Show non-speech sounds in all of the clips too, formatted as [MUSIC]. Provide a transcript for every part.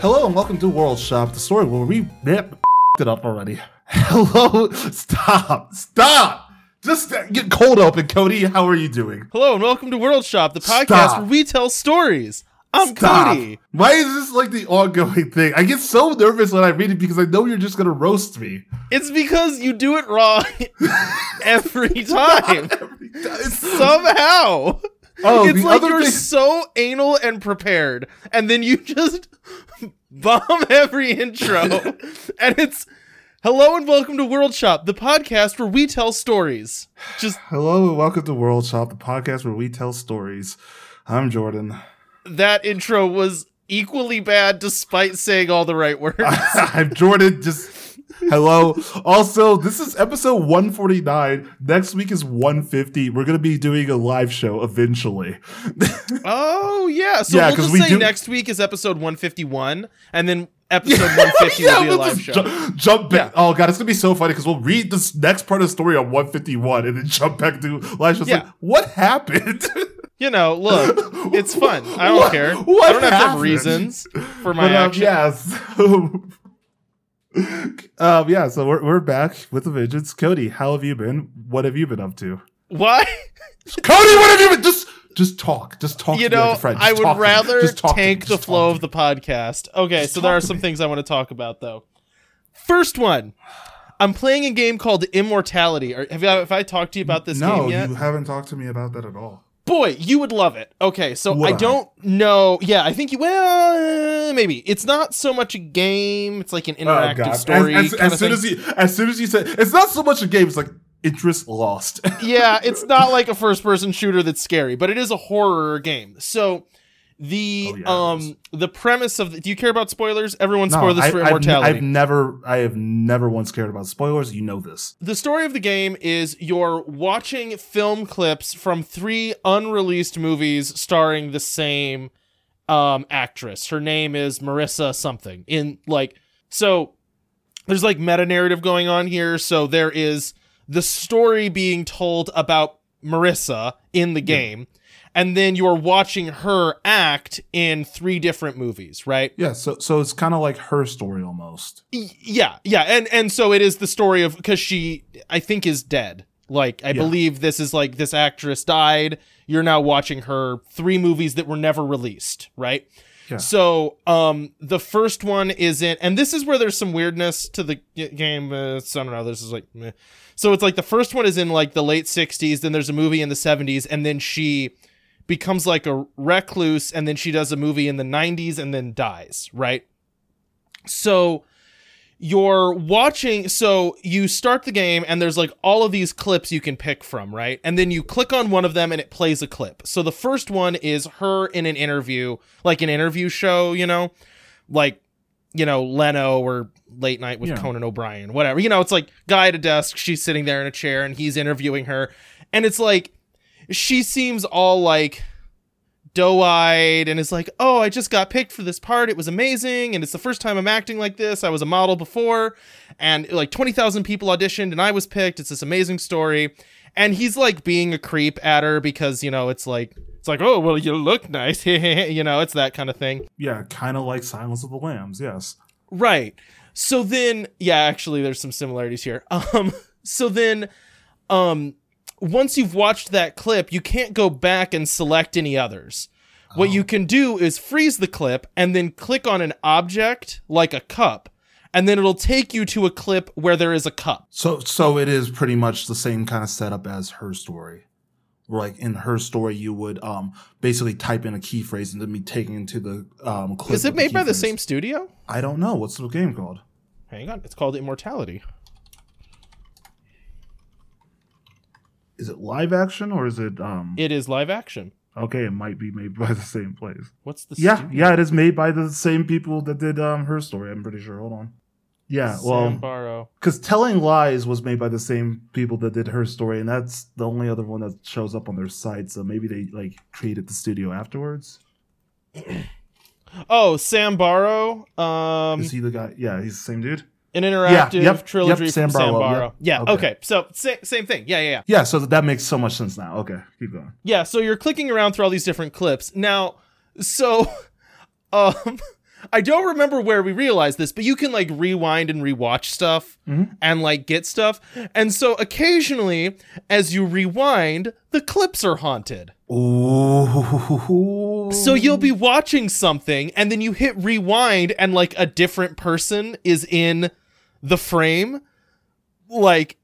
Hello and welcome to World Shop, the story where we man, it up already. [LAUGHS] Hello, stop, stop. Just get cold open, Cody. How are you doing? Hello and welcome to World Shop, the podcast Stop. where we tell stories. I'm Stop. Cody. Why is this like the ongoing thing? I get so nervous when I read it because I know you're just gonna roast me. It's because you do it wrong [LAUGHS] [LAUGHS] every time. It's- Somehow. Oh, it's like you're thing- so anal and prepared, and then you [LAUGHS] just bomb every intro. [LAUGHS] and it's hello and welcome to World Shop, the podcast where we tell stories. Just [SIGHS] Hello and welcome to World Shop, the podcast where we tell stories. I'm Jordan. that intro was equally bad despite saying all the right [LAUGHS] words. I'm Jordan. Just hello. Also, this is episode 149. Next week is 150. We're gonna be doing a live show eventually. [LAUGHS] Oh yeah, so Yeah, we'll just we say do- next week is episode 151, and then [LAUGHS] episode 150 will be a live show. ju- jump back. Oh god, it's gonna be so funny because we'll read this next part of the story on 151 and then jump back to live show. It's Yeah. Like, what happened? [LAUGHS] You know, look, it's fun. I don't What- care. what I don't have to have reasons for my But, um, action. yes. [LAUGHS] um, yeah, so we're, we're back with a vengeance. Cody, how have you been? What have you been up to? Why? [LAUGHS] Cody, what have you been? Just, just talk. Just talk. You like know, friend. I would talk to me. rather Just talk to me. tank the flow of the podcast. Okay, Just so there are some me. things I want to talk about though. First one, I'm playing a game called Immortality. Have, you, have I talked to you about this. No, game yet? you haven't talked to me about that at all. Boy, you would love it. Okay, so Would I I? don't know. Yeah, I think you. Well, maybe it's not so much a game. It's like an oh, interactive story. Oh, As, as, as soon thing. as you, as soon as you said, it's not so much a game. It's like interest lost. yeah, [LAUGHS] it's not like a first-person shooter that's scary, but it is a horror game. So the Oh, yeah, um the premise of the, do you care about spoilers? Everyone No, spoil this I, for I've, Immortality. I've never, I have never once cared about spoilers. You know this. the story of the game is you're watching film clips from three unreleased movies starring the same um actress. Her name is Marissa something. In like so there's like meta narrative going on here. So there is the story being told about Marissa in the game. And then you're watching her act in three different movies, right? Yeah. So, so it's kind of like her story almost. Yeah yeah and and so it is the story of because she i think is dead like i Yeah. believe this is like this actress died you're now watching her three movies that were never released right Yeah. so um the first one is in and this is where there's some weirdness to the g- game uh, so i don't know this is like meh. so it's like the first one is in like the late 60s then there's a movie in the 70s and then she becomes like a recluse and then she does a movie in the 90s and then dies right? So you're watching so you start the game and there's like all of these clips you can pick from right? And then you click on one of them and it plays a clip. So the first one is her in an interview like an interview show you know? Like you know leno or late night with Yeah. conan o'brien whatever. You know it's like guy at a desk she's sitting there in a chair and he's interviewing her. And it's like she seems all like doe-eyed and is like oh i just got picked for this part it was amazing and it's the first time i'm acting like this i was a model before and like 20000 people auditioned and i was picked it's this amazing story and he's like being a creep at her because you know it's like it's like oh well you look nice [LAUGHS] you know it's that kind of thing Yeah. Kind of like Silence of the Lambs. Yes. Right. So then, yeah, actually, there's some similarities here. [LAUGHS] Um, so then, um, once you've watched that clip, you can't go back and select any others. What Oh. you can do is freeze the clip and then click on an object like a cup, and then it'll take you to a clip where there is a cup. So, so it is pretty much the same kind of setup as her story. Like in her story, you would um basically type in a key phrase and then be taken into the um clip. Is it made by the same studio? I don't know. What's the game called? Hang on, it's called Immortality. Is it live action or is it um? It is live action. okay, it might be made by the same place. What's the Yeah, studio? yeah, it is made by the same people that did um her story. I'm pretty sure. Hold on. Yeah, well, Sam because Telling Lies was made by the same people that did her story, and that's the only other one that shows up on their site. So maybe they like created the studio afterwards. [CLEARS THROAT] Oh, Sam Barlow. Um, Is he the guy? Yeah, he's the same dude. An interactive yep, trilogy yep, Sam from Sam Barlow. Yeah. Okay. Okay. So sa- same thing. Yeah. Yeah. Yeah. Yeah, so that makes so much sense now. Okay, keep going. Yeah. So you're clicking around through all these different clips now. So, [LAUGHS] um, I don't remember where we realized this, but you can like rewind and rewatch stuff Mhm. and like get stuff. And so occasionally, as you rewind, the clips are haunted. Ooh. So you'll be watching something and then you hit rewind and like a different person is in the frame, like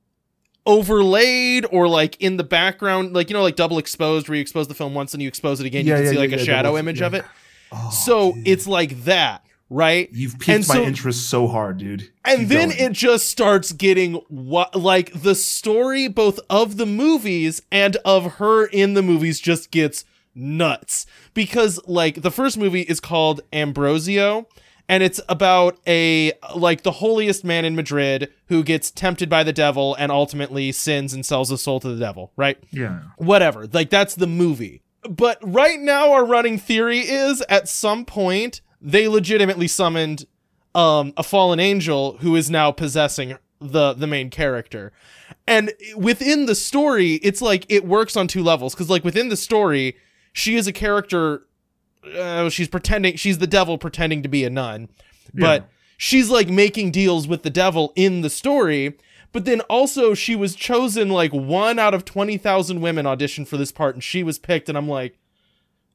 overlaid or like in the background, like you know, like double exposed where you expose the film once and you expose it again, Yeah, you can yeah, see yeah, like a yeah, shadow double- image of it. Oh, so dude. it's like that, right? you've piqued and my so- interest so hard, dude. and Keep then going. it just starts getting what like the story both of the movies and of her in the movies just gets nuts because like the first movie is called Ambrosio and it's about a like the holiest man in Madrid who gets tempted by the devil and ultimately sins and sells his soul to the devil, right? yeah. whatever. Like that's the movie. But right now our running theory is at some point they legitimately summoned um a fallen angel who is now possessing the the main character. And within the story, it's like it works on two levels cuz like within the story, she is a character uh, she's pretending she's the devil pretending to be a nun. But Yeah. she's like making deals with the devil in the story. But then also she was chosen like one out of 20,000 women auditioned for this part and she was picked and I'm like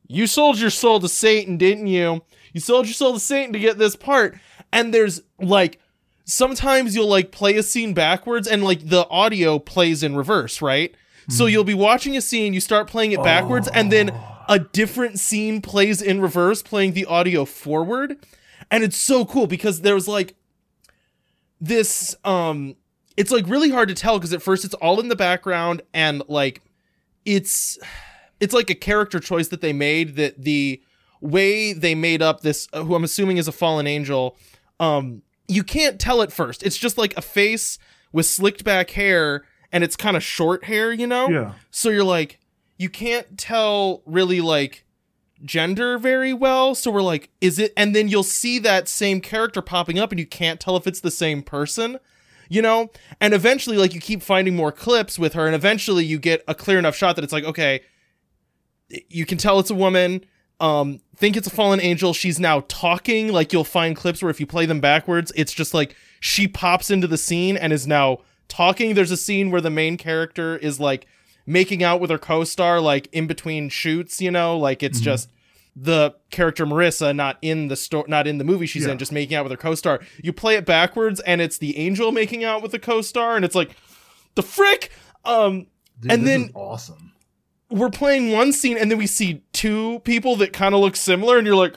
you sold your soul to Satan, didn't you? You sold your soul to Satan to get this part. And there's like sometimes you'll like play a scene backwards and like the audio plays in reverse, right? So you'll be watching a scene, you start playing it backwards, and then a different scene plays in reverse, playing the audio forward. And it's so cool because there's like this um it's like really hard to tell because at first it's all in the background and like it's it's like a character choice that they made that the way they made up this uh, who I'm assuming is a fallen angel um you can't tell at first it's just like a face with slicked back hair and it's kind of short hair you know Yeah. so you're like you can't tell really like gender very well so we're like is it and then you'll see that same character popping up and you can't tell if it's the same person you know? And eventually like you keep finding more clips with her and eventually you get a clear enough shot that it's like okay you can tell it's a woman um think it's a fallen angel she's now talking like you'll find clips where if you play them backwards it's just like she pops into the scene and is now talking. There's a scene where the main character is like making out with her co-star like in between shoots you know? Like it's just the character Marissa not in the store not in the movie she's Yeah. in just making out with her co-star. You play it backwards and it's the angel making out with the co-star and it's like the frick? Um Dude, And then- awesome. we're playing one scene and then we see two people that kind of look similar and you're like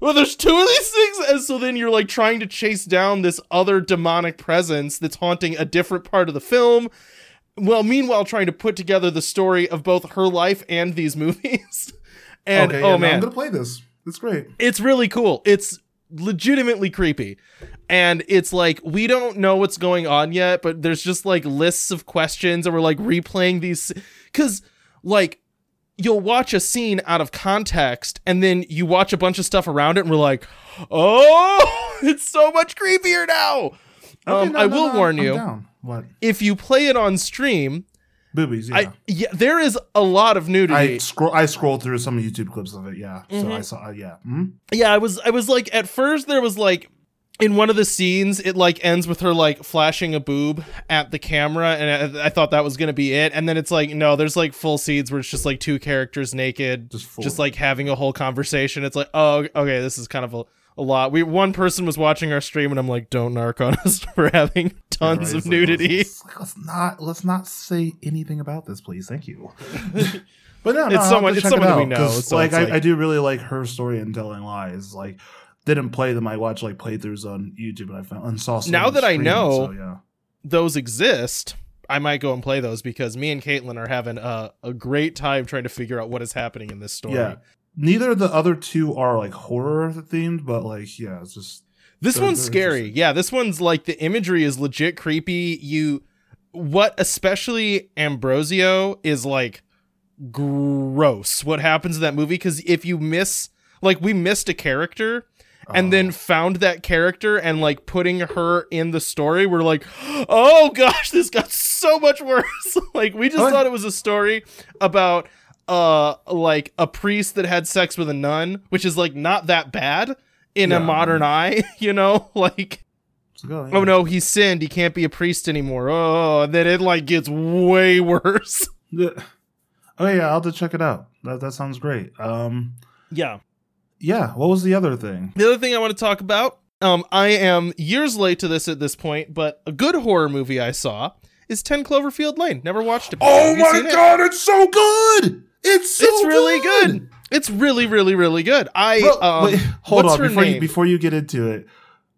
well there's two of these things? And so then you're like trying to chase down this other demonic presence that's haunting a different part of the film well meanwhile trying to put together the story of both her life and these movies [LAUGHS] and okay, oh yeah, man I'm gonna play this. It's great. it's really cool. It's legitimately creepy. And it's like we don't know what's going on yet, but there's just like lists of questions and we're like replaying these cuz like you'll watch a scene out of context and then you watch a bunch of stuff around it and we're like, "Oh, [LAUGHS] it's so much creepier now." Okay, um no, I no, will no, warn I'm you, down. What if you play it on stream, boobies? Yeah. I yeah, there is a lot of nudity. I scroll. I scrolled through some YouTube clips of it. Yeah. So Mhm. I saw. Uh, yeah. Mhm. yeah i was i was like at first there was like in one of the scenes it like ends with her like flashing a boob at the camera and i, I thought that was gonna be it and then it's like no there's like full scenes where it's just like two characters naked Just just like having a whole conversation it's like oh okay this is kind of a, a lot we one person was watching our stream and i'm like don't narc on us [LAUGHS] for having Yeah, tons right, of it's like, nudity let's, let's- let's not. Let's not say anything about this, please. Thank you. [LAUGHS] But no, no, It's I'll someone- it's check it someone we know. so like, it's I, like- I do really like her story in telling lies. Like, didn't play them. I watched like playthroughs on YouTube, and I found and saw. some Now that I know- so, yeah. those exist I might go and play those because me and Caitlin are having a, a great time trying to figure out what is happening in this story. Yeah. Neither of the other two are like horror themed, but like, yeah, it's just This They're- one's they're scary. Yeah, this one's like the imagery is legit creepy. You what especially Ambrosio is like gross what happens in that movie cuz if you miss like we missed a character and uh, then found that character and like putting her in the story we're like [GASPS] oh gosh this got so much worse [LAUGHS] like we just Oh, thought it was a story about uh like a priest that had sex with a nun which is like not that bad in Yeah. a modern eye, [LAUGHS] you know, like oh, yeah. oh no, he sinned, he can't be a priest anymore. Oh, then it like gets way [LAUGHS] worse. Oh yeah, I'll have to check it out. That that sounds great. Um, Yeah. yeah. What was the other thing? The other thing I want to talk about, um, I am years late to this at this point, but a good horror movie I saw is 10 Cloverfield Lane. Never watched it. before. Oh my it? god, it's so good! It's so it's really good. It's really, really, really good. I Bro, um, wait, hold on before you before you get into it.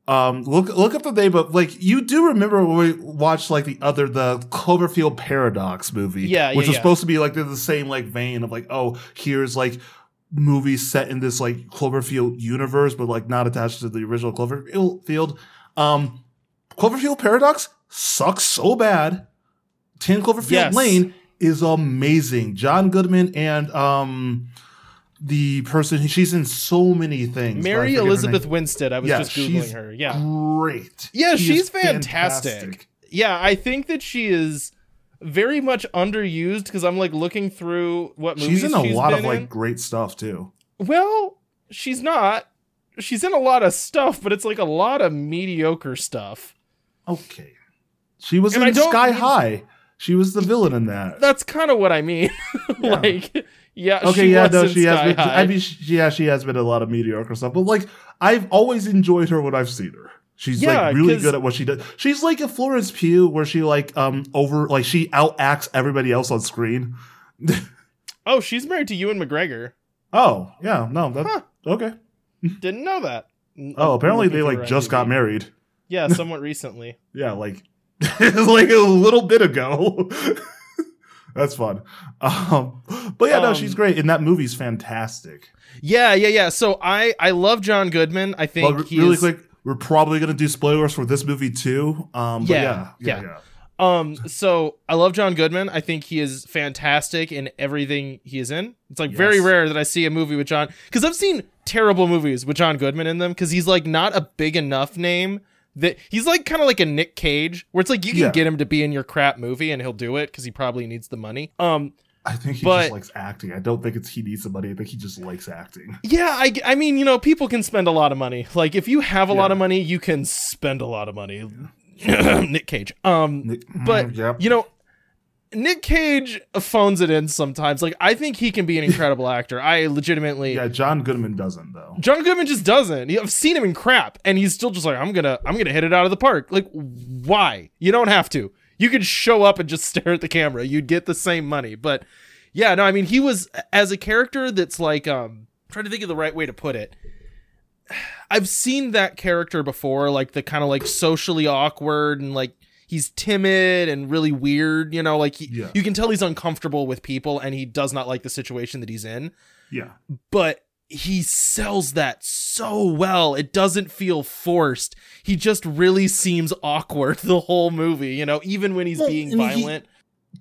Um, look look up the name, but like you do remember when we watched like the other the Cloverfield Paradox movie, Yeah, yeah, which was yeah. supposed to be like the same like vein of like oh here's like movies set in this like Cloverfield universe, but like not attached to the original Cloverfield. Um, Cloverfield Paradox sucks so bad. Ten Cloverfield Yes. Lane is amazing. John Goodman and um the person she's in so many things. Mary Elizabeth. Winstead. I was Yeah, just she's googling her. Yeah, Great. Yeah, She she's is fantastic. yeah. I think that she is very much underused because I'm like looking through what movies She's in a lot of like in. great stuff too. Well, she's not. She's in a lot of stuff, but it's like a lot of mediocre stuff. Okay. She was And in Sky mean- High. She was the villain in that. That's kind of what I mean. Yeah. [LAUGHS] [LAUGHS] like, yeah, Okay, yeah, no, she has been. High. I mean, she, yeah, she has been a lot of mediocre stuff, but like I've always enjoyed her when I've seen her. She's Yeah, like really good at what she does. She's like a Florence Pugh, where she like um over like she outacts everybody else on screen. [LAUGHS] oh, she's married to Ewan McGregor. Oh yeah, no, that Huh. okay. Didn't know that. Oh, apparently they like just got married. Yeah, somewhat recently. Yeah, like [LAUGHS] like a little bit ago. [LAUGHS] That's fun. Um, but yeah, no, Um, she's great, and that movie's fantastic. Yeah, yeah, yeah. So I I love John Goodman. I think he really quick, we're probably gonna do spoilers for this movie too. Um, but Yeah, yeah, yeah, yeah. yeah. Um, so I love John Goodman. I think he is fantastic in everything he is in. It's like very rare that I see a movie with John because I've seen terrible movies with John Goodman in them because he's like not a big enough name that he's like kind of like a Nick Cage where it's like you can Yeah. get him to be in your crap movie and he'll do it because he probably needs the money. Um, I think he But- just likes acting. I don't think it's he needs somebody. I think he just likes acting. yeah, I, I mean, you know, people can spend a lot of money. Like if you have a lot of money, you can spend a lot of money. [COUGHS] Nick Cage. Um, Nick- but mm, yep. you know nick cage phones it in sometimes. Like i think he can be an incredible [LAUGHS] actor. I legitimately yeah, John Goodman doesn't though. john goodman just doesn't. I've seen him in crap and he's still just like i'm gonna i'm gonna hit it out of the park. Like why? You don't have to. You could show up and just [LAUGHS] stare at the camera. You'd get the same money. But yeah no i mean he was as a character that's like um I'm trying to think of the right way to put it [SIGHS] I've seen that character before, like the kind of like socially awkward and like he's timid and really weird, you know, like he, Yeah. you can tell he's uncomfortable with people and he does not like the situation that he's in, Yeah, but he sells that so well. It doesn't feel forced. He just really seems awkward [LAUGHS] the whole movie, you know, even when he's Well, being violent.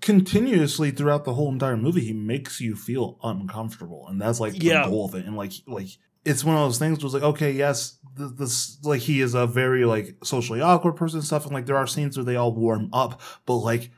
continuously throughout the whole entire movie, he makes you feel uncomfortable, and that's like Yeah. the goal of it. And like, like it's one of those things. Was like, okay, yes, th- this like he is a very like socially awkward person and stuff, and like there are scenes where they all warm up, but like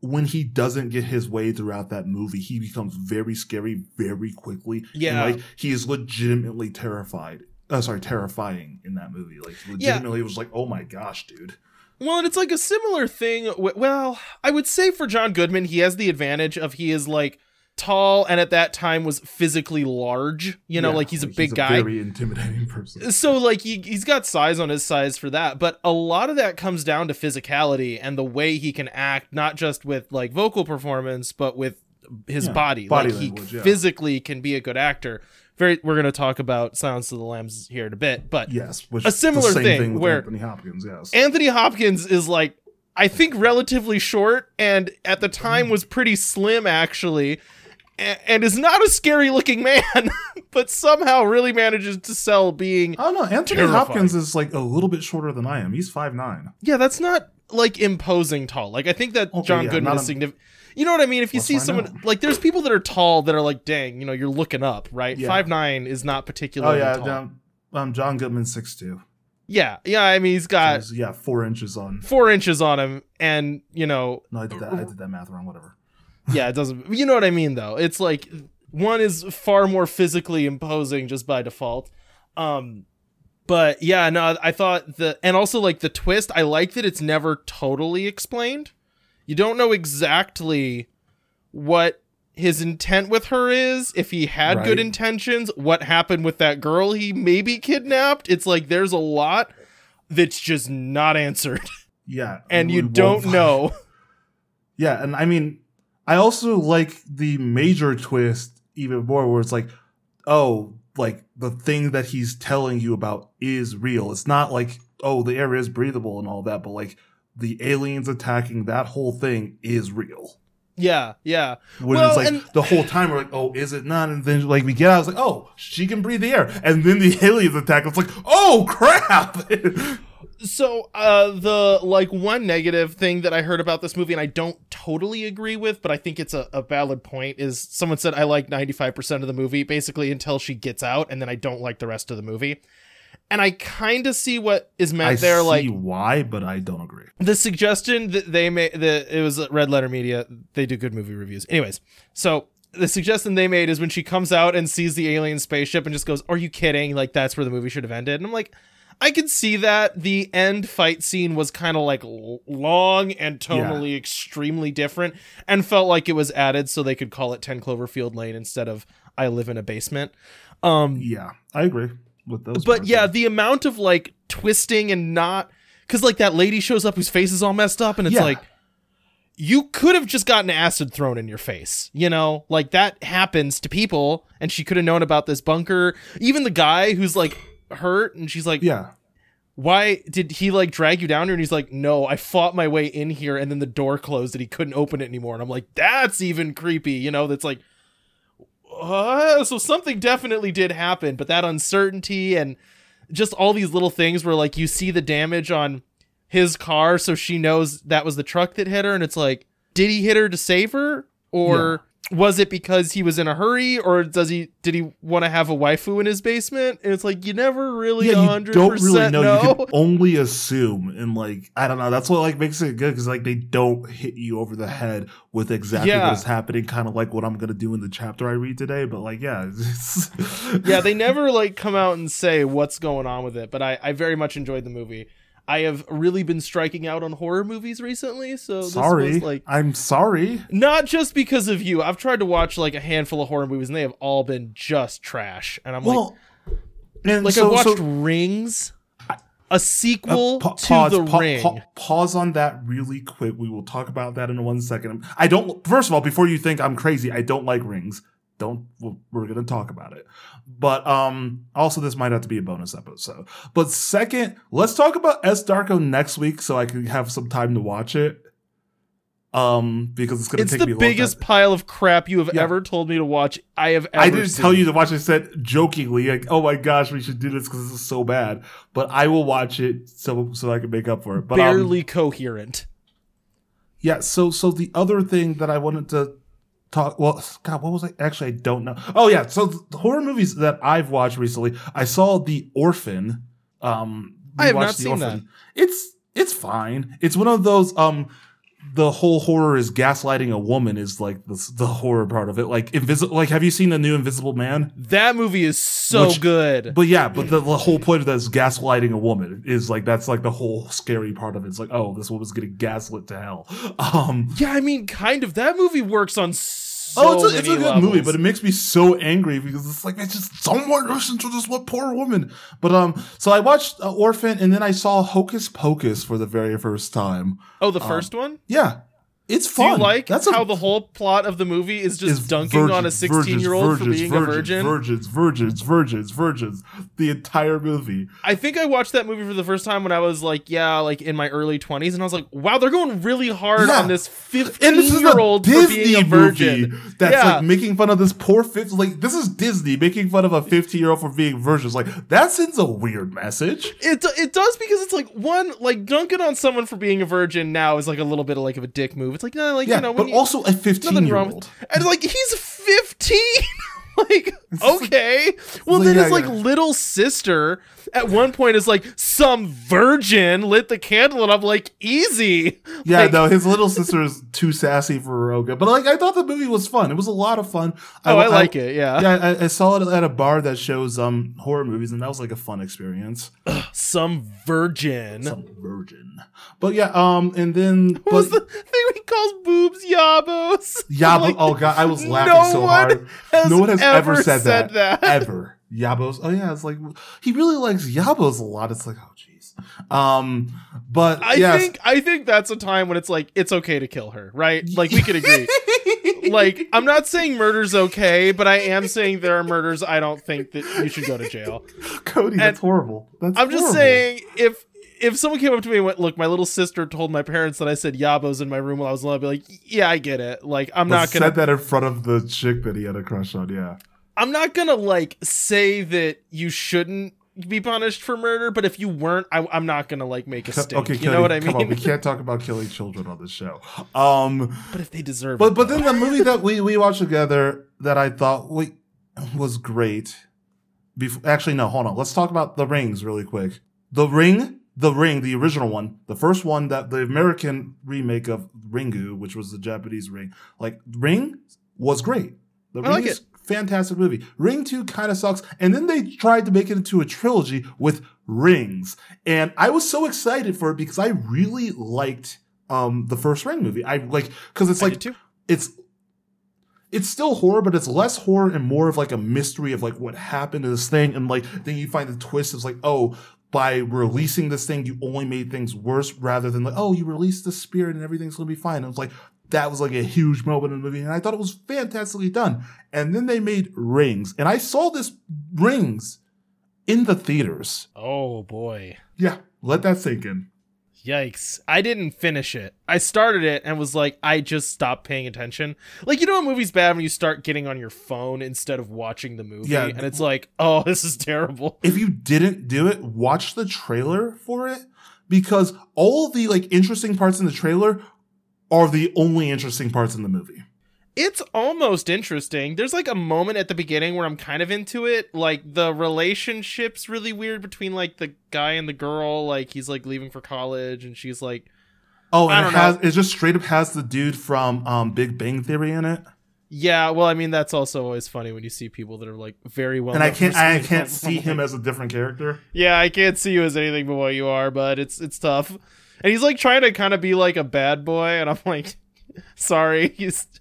when he doesn't get his way throughout that movie, he becomes very scary very quickly. Yeah. and, like he is legitimately terrified. Uh, sorry, terrifying in that movie. Like legitimately, was like, oh my gosh, dude. Well, and it's like a similar thing. Well, I would say for John Goodman, he has the advantage of he is like tall and at that time was physically large. You know, Yeah, like he's a big guy. very intimidating person. so like he he's got size on his size for that, but a lot of that comes down to physicality and the way he can act, not just with like vocal performance, but with his Yeah, body. body like language, he yeah. physically can be a good actor. Very we're going to talk about Silence of the Lambs here in a bit, but Yes, which A similar thing with where- Anthony Hopkins. Yes, Anthony Hopkins is like I think relatively short and at the time mm. was pretty slim actually a- and is not a scary looking man [LAUGHS] but somehow really manages to sell being oh no, Anthony Terrifying. Hopkins is like a little bit shorter than I am. He's five nine. yeah that's not like imposing tall like I think that Okay, John yeah, Goodman is a- significant you know what I mean if you Let's see someone out. like there's people that are tall that are like dang you know you're looking up right Yeah. five nine is not particularly. Oh yeah, tall um, John Goodman six two. yeah yeah I mean he's got yeah, four inches on. four inches on him and you know No, I did that. I did that math wrong. Whatever. Yeah, it doesn't. You know what I mean, though. It's like one is far more physically imposing just by default. Um, But yeah, no, I thought the and also like the twist, I like that it's never totally explained. You don't know exactly what his intent with her is, if he had Right. good intentions, what happened with that girl he maybe kidnapped. It's like there's a lot that's just not answered. Yeah, [LAUGHS] And you don't know. [LAUGHS] Yeah, and I mean, I also like the major twist even more, where it's like, oh, like the thing that he's telling you about is real. It's not like, oh, the air is breathable and all that, but like the aliens attacking that whole thing is real. Yeah, yeah. When Well, it's like and- the whole time we're like, oh, is it not? And then like we get out, it's like, oh, she can breathe the air, and then the [LAUGHS] aliens attack. It's like, oh crap! [LAUGHS] So, uh, the like one negative thing that I heard about this movie, and I don't totally agree with, but I think it's a, a valid point, is someone said I like 95% of the movie, basically until she gets out, and then I don't like the rest of the movie. And I kind of see what is meant I there. see Like why, but I don't agree. the suggestion that they made, that it was Red Letter Media. They do good movie reviews. Anyways, so the suggestion they made is when she comes out and sees the alien spaceship and just goes, "Are you kidding?" Like that's where the movie should have ended. And I'm like, I can see that. The end fight scene was kind of like l- long and tonally extremely different, and felt like it was added so they could call it 10 Cloverfield Lane instead of I live in a basement. Um, Yeah, I agree with those. but yeah, the amount of like twisting and not because like that lady shows up whose face is all messed up, and it's Yeah. like you could have just gotten acid thrown in your face, you know, like that happens to people, and she could have known about this bunker. Even the guy who's like hurt, and she's like, yeah. "Why did he like drag you down here?" And he's like, "No, I fought my way in here, and then the door closed, and he couldn't open it anymore." And I'm like, "That's even creepy," you know? That's like. Uh, so something definitely did happen, but that uncertainty and just all these little things where like you see the damage on his car so she knows that was the truck that hit her and it's like did he hit her to save her or was it because he was in a hurry or does he did he want to have a waifu in his basement and it's like you never really yeah, you 100% don't really know. know, You can only assume, and like I don't know. That's what like makes it good because like they don't hit you over the head with exactly Yeah. what is happening. Kind of like what I'm gonna do in the chapter I read today. But like, yeah, it's, yeah they never like come out and say what's going on with it but i i very much enjoyed the movie i have really been striking out on horror movies recently so this sorry. was like I'm sorry. Not just because of you. I've tried to watch like a handful of horror movies and they have all been just trash. And I'm Well, and like, like so, I watched so, Rings, a uh, sequel pa- to pause, The pa- Ring. pa- pause on that really quick. We will talk about that in one second. I don't. First of all, before you think I'm crazy, I don't like rings. Don't. we're- We're gonna talk about it. But um, also this might have to be a bonus episode. But second, let's talk about S Darko next week, so I can have some time to watch it. Um, because it's gonna it's take the me a biggest pile of crap you have Yeah. ever told me to watch. I have ever I didn't seen. tell you to watch. I said jokingly, like, "Oh my gosh, we should do this because this is so bad." But I will watch it so so I can make up for it. But um, barely coherent. Yeah, so so the other thing that I wanted to talk well god what was i actually i don't know. Oh yeah so the horror movies that i've watched recently i saw the orphan um I have not seen that. it's it's fine. It's one of those um the whole horror is gaslighting a woman is like the, the horror part of it like invisible like have you seen the new invisible man That movie is so Which- good. but yeah, but the, the whole point of that is gaslighting a woman is like that's like the whole scary part of it. It's like, oh, this woman's getting gaslit to hell. [LAUGHS] Um, yeah, I mean, kind of. That movie works on so oh, it's a, it's a good movie, but it makes me so angry because it's like it's just someone listen to this one poor woman. But um, so I watched uh, Orphan, and then I saw Hocus Pocus for the very first time. oh, the first one. Yeah, it's Do fun. you like that's how a, the whole plot of the movie is just is dunking on a 16 year old for being virgins, a virgin? Virgins, virgins, virgins, virgins. The entire movie. I think I watched that movie for the first time when I was like, yeah, like in my early 20s, and I was like, wow, they're going really hard Yeah. on this And 15 this is year old for Disney being a virgin. that's Yeah. like making fun of this poor fifth. Like this is Disney making fun of a fifteen-year-old for being virgins. Like that sends a weird message. It, it does because it's like one like dunking on someone for being a virgin now is like a little bit of like of a dick move. It's like no, like Yeah, you know, but you, also a fifteen-year-old. and like he's 15. [LAUGHS] like like- okay, well like, then yeah, his like yeah. little sister at one point is like some virgin lit the candle, and I'm like, easy. Yeah, Like- no, his little sister is too sassy for Roga. But like, I thought the movie was fun. It was a lot of fun. Oh, I, like it. Yeah. Yeah, I, I saw it at a bar that shows um horror movies, and that was like a fun experience. [CLEARS THROAT] Some virgin. Some virgin, but yeah, um, and then what was the thing he calls boobs yabos? [LAUGHS] yeah, Like, oh god, I was laughing no so hard. no one has ever, said, said that, that. ever. Yabos. Oh yeah, it's like he really likes Yabos a lot. It's like oh jeez. Um, but I yes. think I think that's a time when it's like it's okay to kill her, right? Like we could agree. [LAUGHS] like I'm not saying murder's okay, but I am saying there are murders I don't think that you should go to jail. Cody, that's horrible. That's I'm just saying if if someone came up to me and went, "Look, my little sister told my parents that I said yabos in my room while I was little," I'd be like, "Yeah, I get it. Like, I'm But not gonna, said that in front of the chick that he had a crush on. Yeah. I'm not gonna like say that you shouldn't be punished for murder, but if you weren't, I, I'm not gonna like make a stink. Okay, you Cody, know what I come on, we can't talk about killing children on this show. Um, But if they deserve but it, but then the movie that we we watched together that I thought we was great. Before, actually, no, hold on. Let's talk about the rings really quick. The ring, the ring, the original one, the first one that the American remake of Ringu, which was the Japanese ring, like Ring was great. The I Ring like is fantastic movie. Ring two kind of sucks, and then they tried to make it into a trilogy with rings, and I was so excited for it because I really liked um the first Ring movie. I like because it's like it's it's still horror, but it's less horror and more of like a mystery of like what happened to this thing, and like then you find the twist is like oh. By releasing this thing, you only made things worse rather than like, oh, you released the spirit and everything's gonna be fine. And it was like, that was like a huge moment in the movie, and I thought it was fantastically done. And then they made Rings, and I saw this Rings in the theaters. Oh boy. Yeah, let that sink in. Yikes. I didn't finish it. I started it and was like, I just stopped paying attention. Like, you know, a movie's bad when you start getting on your phone instead of watching the movie. Yeah. And it's like, oh, [LAUGHS] this is terrible. if you didn't do it, watch the trailer for it because all the like interesting parts in the trailer are the only interesting parts in the movie. It's almost interesting. There's like a moment at the beginning where I'm kind of into it. Like, the relationship's really weird between like the guy and the girl. Like, he's like leaving for college and she's like, Oh, and it has it just straight up has the dude from um Big Bang Theory in it. yeah, well, I mean, that's also always funny when you see people that are like very well. And I can't I can't see him as a different character. Yeah, I can't see you as anything but what you are, but it's it's tough. And he's like trying to kind of be like a bad boy, and I'm like, sorry, you st-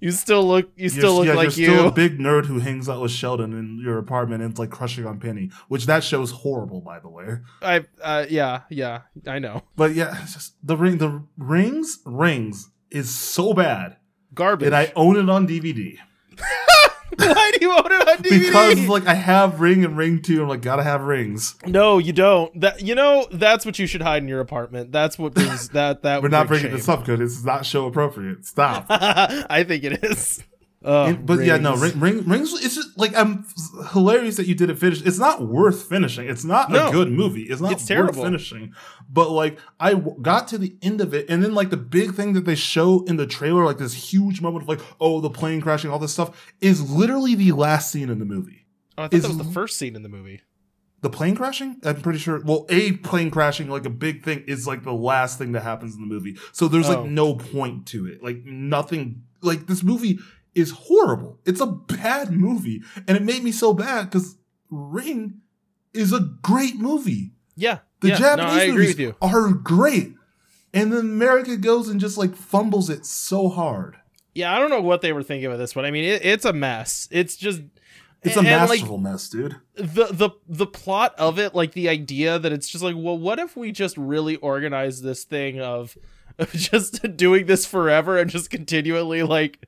you still look you still You're- look yeah, like you're still you. a big nerd who hangs out with Sheldon in your apartment and it's like crushing on Penny, which that show's horrible by the way. I uh yeah yeah I know But yeah, it's just the ring the rings rings is so bad. garbage. And I own it on DVD. [LAUGHS] [LAUGHS] Why do you own it on DVD? because like I have Ring and Ring Two. I'm like gotta have rings. no, you don't. That you know that's what you should hide in your apartment. That's what brings [LAUGHS] that that. We're would not bring bringing shame. this up because it's not show appropriate. Stop. [LAUGHS] I think it is. Oh, And- but yeah, no, rings. ring, ring, rings. It's just like I'm hilarious that you didn't finish. It's not worth finishing. It's not No. a good movie. It's not It's worth terrible. finishing. But like I w- got to the end of it, and then like the big thing that they show in the trailer, like this huge moment of like, oh, the plane crashing, all this stuff, is literally the last scene in the movie. Oh, I thought is that was the first scene in the movie. The plane crashing? I'm pretty sure. Well, a plane crashing, like a big thing, is like the last thing that happens in the movie. So there's Oh. like no point to it. Like nothing. Like this movie is horrible. It's a bad movie, and it made me so bad because Ring is a great movie. Yeah, The yeah. Japanese no, movies are great, and then America goes and just like fumbles it so hard. Yeah, I don't know what they were thinking with this one. I mean, it, it's a mess. It's just It's a and, like, masterful mess, dude. the the the plot of it, like the idea that it's just like, well, what if we just really organize this thing of, [LAUGHS] of just doing this forever and just continually like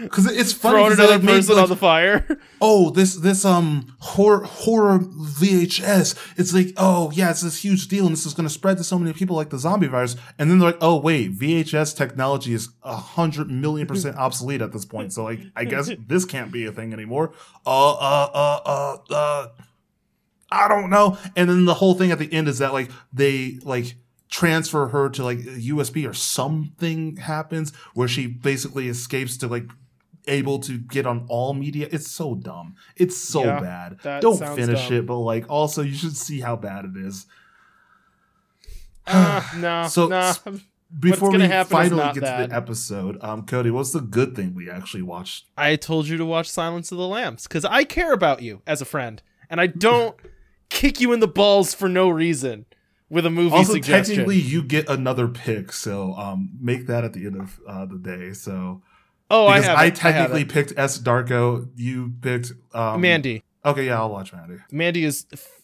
Because it's funny. another like, person like, on the fire? [LAUGHS] oh this this um horror horror VHS. It's like oh yeah, it's this huge deal, and this is going to spread to so many people like the zombie virus. And then they're like, oh wait, VHS technology is a hundred million percent obsolete at this point. So like, I guess [LAUGHS] this can't be a thing anymore. Uh uh uh uh uh. I don't know. And then the whole thing at the end is that like they like transfer her to like USB or something happens where she basically escapes to like able to get on all media. It's so dumb. It's so Yeah, bad. Don't finish dumb. it, but like also you should see how bad it is. Uh, [SIGHS] no, [SIGHS] So, no. s- Before gonna we finally get that. to the episode, um, Cody, what's the good thing we actually watched? I told you to watch Silence of the Lambs because I care about you as a friend, and I don't [LAUGHS] kick you in the balls for no reason with a movie Also, suggestion. technically, you get another pick, so um, make that at the end of uh, the day. So oh, I have. I, technically it. picked S Darko, you picked um, Mandy. Okay, yeah, I'll watch Mandy. Mandy is f-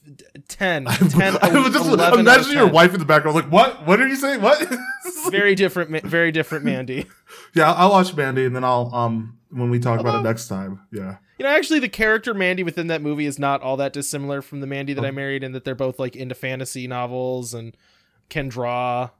10, 10 [LAUGHS] I was [LAUGHS] just 11 out imagine your wife in the background, like, what? What are you saying? What? [LAUGHS] Very different, very different Mandy. yeah, I'll watch Mandy, and then I'll um when we talk about it next time. Yeah. You know, actually, the character Mandy within that movie is not all that dissimilar from the Mandy that I married, in that they're both like into fantasy novels and can draw.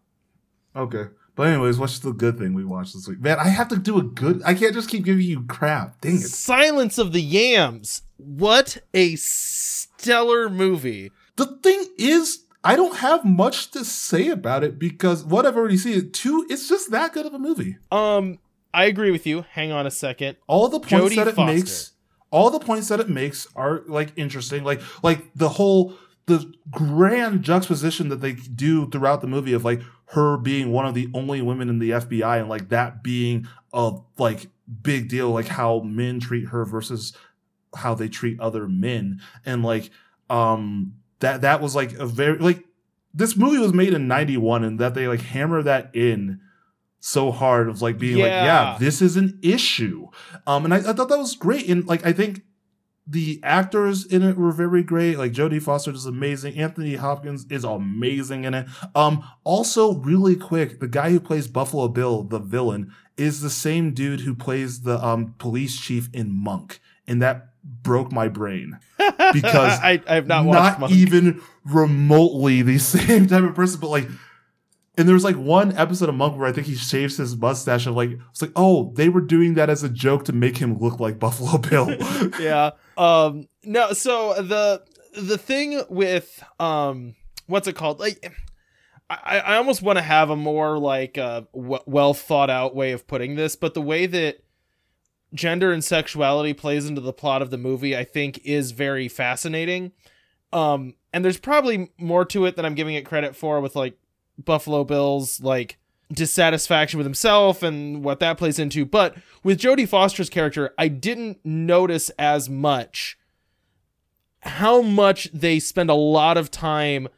Okay. But anyways, what's the good thing we watched this week? Man, I have to do a good. I can't just keep giving you crap. Dang it. Silence of the Yams. What a stellar movie. The thing is, I don't have much to say about it because what I've already seen, two, it's just that good of a movie. Um, I agree with you. Hang on a second. All the points Jodie that it Foster. makes, all the points that it makes are like interesting. Like, like the whole the grand juxtaposition that they do throughout the movie of like her being one of the only women in the FBI and like that being a like big deal, like how men treat her versus how they treat other men, and like um that that was like a very like this movie was made in 91 and that they like hammer that in so hard of like being like Yeah. yeah. this is an issue. Um and I, I thought that was great. And like i think the actors in it were very great. Like jodie foster is amazing. Anthony hopkins is amazing in it. Um also really quick the guy who plays buffalo bill the villain is the same dude who plays the um police chief in monk and that broke my brain. [LAUGHS] Because I, I have not watched not Monk. even remotely the [LAUGHS] same type of person, but like, and there was like one episode of Monk where I think he shaves his mustache, and like, it's like, oh, they were doing that as a joke to make him look like Buffalo [LAUGHS] Bill. [LAUGHS] yeah. Um. No. So the the thing with um, what's it called? Like, I I almost want to have a more like uh w- well thought out way of putting this, but the way that gender and sexuality plays into the plot of the movie, I think, is very fascinating. Um, and there's probably more to it than I'm giving it credit for with like Buffalo Bill's like dissatisfaction with himself and what that plays into. But with Jodie Foster's character, I didn't notice as much how much they spend a lot of time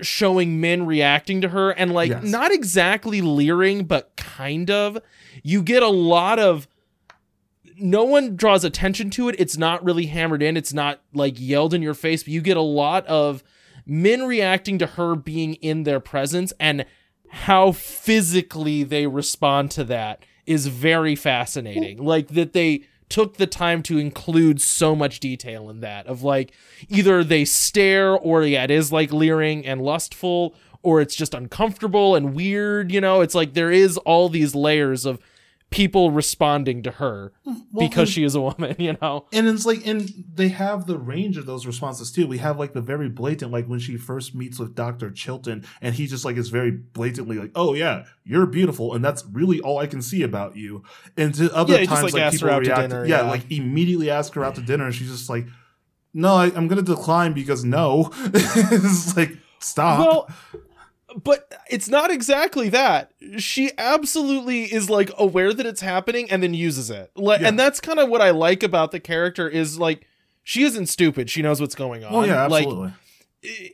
showing men reacting to her and like Yes. not exactly leering but kind of you get a lot of no one draws attention to it it's not really hammered in it's not like yelled in your face but you get a lot of men reacting to her being in their presence and how physically they respond to that is very fascinating. Like that they took the time to include so much detail in that of like either they stare or yeah it is like leering and lustful or it's just uncomfortable and weird you know? It's like there is all these layers of people responding to her mm, Well, because and- she is a woman [LAUGHS] you know and it's like, and they have the range of those responses too. We have like the very blatant, like when she first meets with Doctor Chilton, and he just like is very blatantly like, "Oh yeah, you're beautiful, and that's really all I can see about you." And to other Yeah, he just, times, like, like, asked her people out to react, dinner, yeah, yeah. like immediately ask her out to dinner, and she's just like, "No, I, I'm gonna decline because no." [LAUGHS] it's like stop. Well, but it's not exactly that. She absolutely is like aware that it's happening and then uses it. Like, Yeah. and that's kind of what I like about the character is like she isn't stupid. She knows what's going oh, on. oh yeah, Like, absolutely. Eh,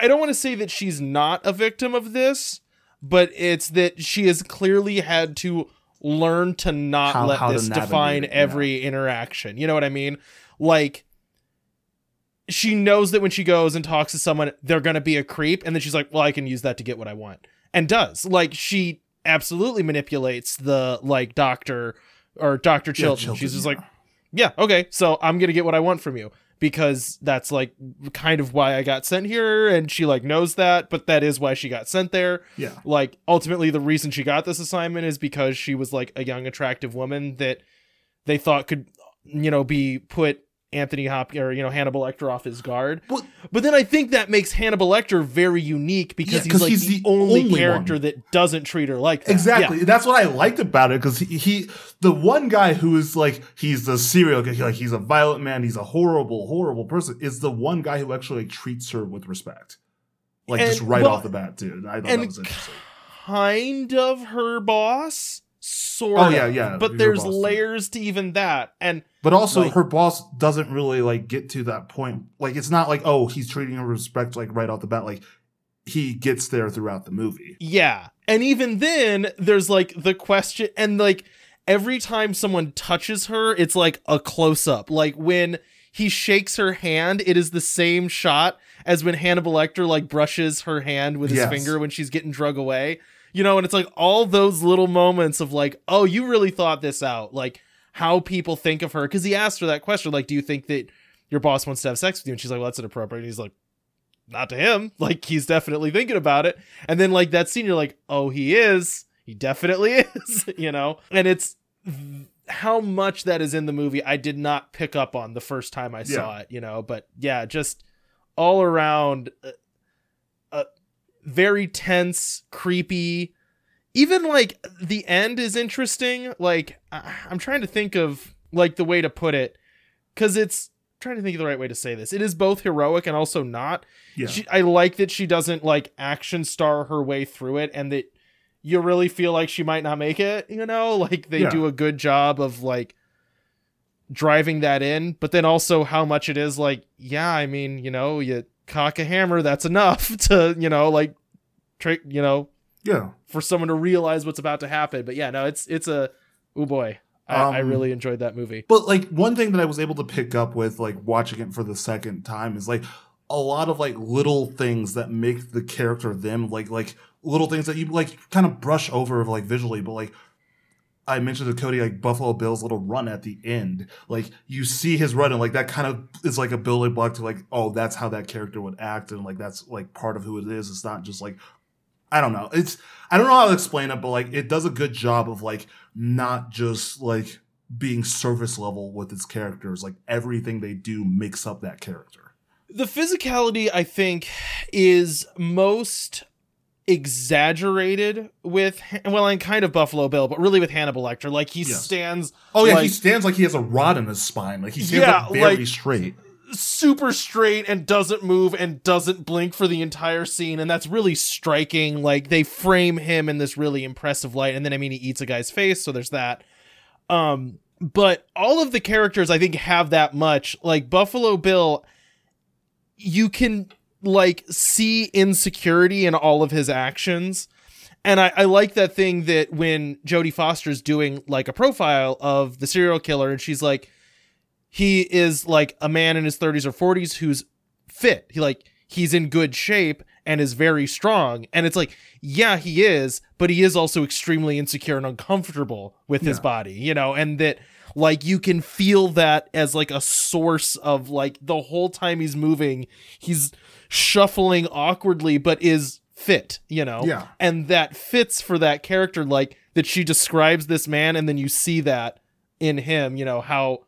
I don't want to say that she's not a victim of this, but it's that she has clearly had to learn to not How- let how this define it, yeah. every interaction. You know what I mean? Like she knows that when she goes and talks to someone, they're going to be a creep and then she's like, "Well, I can use that to get what I want." And does. Like she absolutely manipulates the like doctor or Dr. Yeah, Chilton. Chilton, she's just yeah. like, "Yeah, okay. So I'm going to get what I want from you." Because that's like kind of why I got sent here, and she like knows that, but that is why she got sent there yeah. like ultimately the reason she got this assignment is because she was like a young attractive woman that they thought could you know be put Anthony Hopkins or you know Hannibal Lecter off his guard. Well- but then I think that makes Hannibal Lecter very unique because Yeah, he's like he's the, the only, only character one. that doesn't treat her like that. Exactly. Yeah. That's what I liked about it because he, he, the one guy who is like, he's the serial killer, like he's a violent man, he's a horrible, horrible person, is the one guy who actually like, treats her with respect. Like just right well, off the bat. And I thought and that was interesting. kind of her boss, sort Oh, of. yeah, yeah, But there's boss, layers to even that, and But also, like- her boss doesn't really like get to that point. Like, it's not like, oh, he's treating her respect, like right off the bat. Like, he gets there throughout the movie. Yeah. And even then, there's like the question, and like every time someone touches her, it's like a close up. Like when he shakes her hand, it is the same shot as when Hannibal Lecter like brushes her hand with his Yes. finger when she's getting drug away. You know, and it's like all those little moments of like, oh, you really thought this out. Like how people think of her. Cause he asked her that question, like, do you think that your boss wants to have sex with you? And she's like, well, that's inappropriate. And he's like, not to him. [LAUGHS] Like he's definitely thinking about it. And then like that scene, you're like, oh, he is. He definitely [LAUGHS] is. you know, and it's how much that is in the movie. I did not pick up on the first time I saw it. You know, but yeah, just all around, uh, uh, very tense, creepy. Even like the end is interesting. Like I- I'm trying to think of like the way to put it, because it's trying to think of the right way to say this. It is both heroic and also not. Yeah. She, I like that she doesn't like action star her way through it, and that you really feel like she might not make it. You know, like they Yeah. do a good job of like driving that in, but then also how much it is like, yeah, I mean, you know, you cock a hammer, that's enough [LAUGHS] to, you know, like, trick, you know, yeah. for someone to realize what's about to happen. But yeah, no, it's it's a, oh boy, I, I Um, really enjoyed that movie. But like one thing that I was able to pick up with like watching it for the second time is like a lot of like little things that make the character them like like little things that you like kind of brush over like visually, but like I mentioned to Cody like Buffalo Bill's little run at the end. Like you see his run and like that kind of is like a building block to like, oh, that's how that character would act and like that's like part of who it is. It's not just like I don't know. It's I don't know how to explain it, but like it does a good job of like not just like being surface level with its characters. Like everything they do makes up that character. The physicality, I think, is most exaggerated with well, and kind of Buffalo Bill, but really with Hannibal Lecter. Like he Yes. stands Oh yeah, Like- he stands like he has a rod in his spine. Like he stands Yeah, very like- straight. super straight and doesn't move and doesn't blink for the entire scene and that's really striking like they frame him in this really impressive light and then i mean he eats a guy's face so there's that um but all of the characters i think have that much like buffalo bill you can like see insecurity in all of his actions and I, I like that thing that when Jodie Foster's doing like a profile of the serial killer and she's like he is like a man in his 30s or 40s who's fit. He like he's in good shape and is very strong. And it's like, yeah, he is, but he is also extremely insecure and uncomfortable with his body, you know, and that like you can feel that as like a source of like the whole time he's moving, he's shuffling awkwardly but is fit, you know. Yeah. And that fits for that character like that she describes this man and then you see that in him, you know, how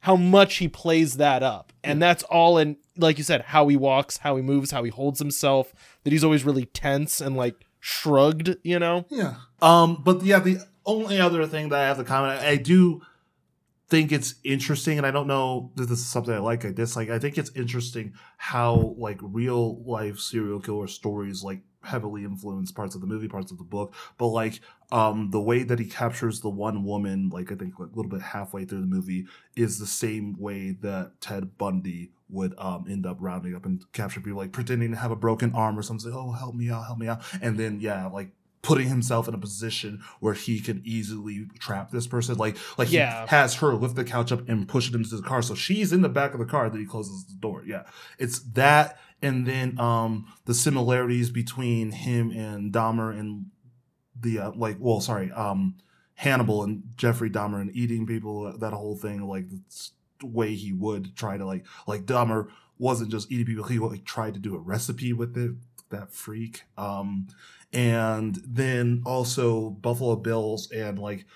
how much he plays that up. And that's all in like you said, how he walks, how he moves, how he holds himself, that he's always really tense and like shrugged, you know? Yeah. Um, but yeah, the only other thing that I have to comment, I do think it's interesting, and I don't know that this is something I like, I dislike. I think it's interesting how like real life serial killer stories like heavily influence parts of the movie, parts of the book, but like um the way that he captures the one woman, like I think like, a little bit halfway through the movie, is the same way that Ted Bundy would um end up rounding up and capture people, like pretending to have a broken arm or something. Oh, help me out, help me out, and then yeah, like putting himself in a position where he can easily trap this person. Like like Yeah. he has her lift the couch up and push it into the car. So she's in the back of the car that he closes the door. Yeah. It's that and then um the similarities between him and Dahmer and the uh, like well sorry, um Hannibal and Jeffrey Dahmer and eating people, that whole thing, like the way he would try to like like Dahmer wasn't just eating people, he like tried to do a recipe with it. That freak. Um and then also Buffalo Bills and like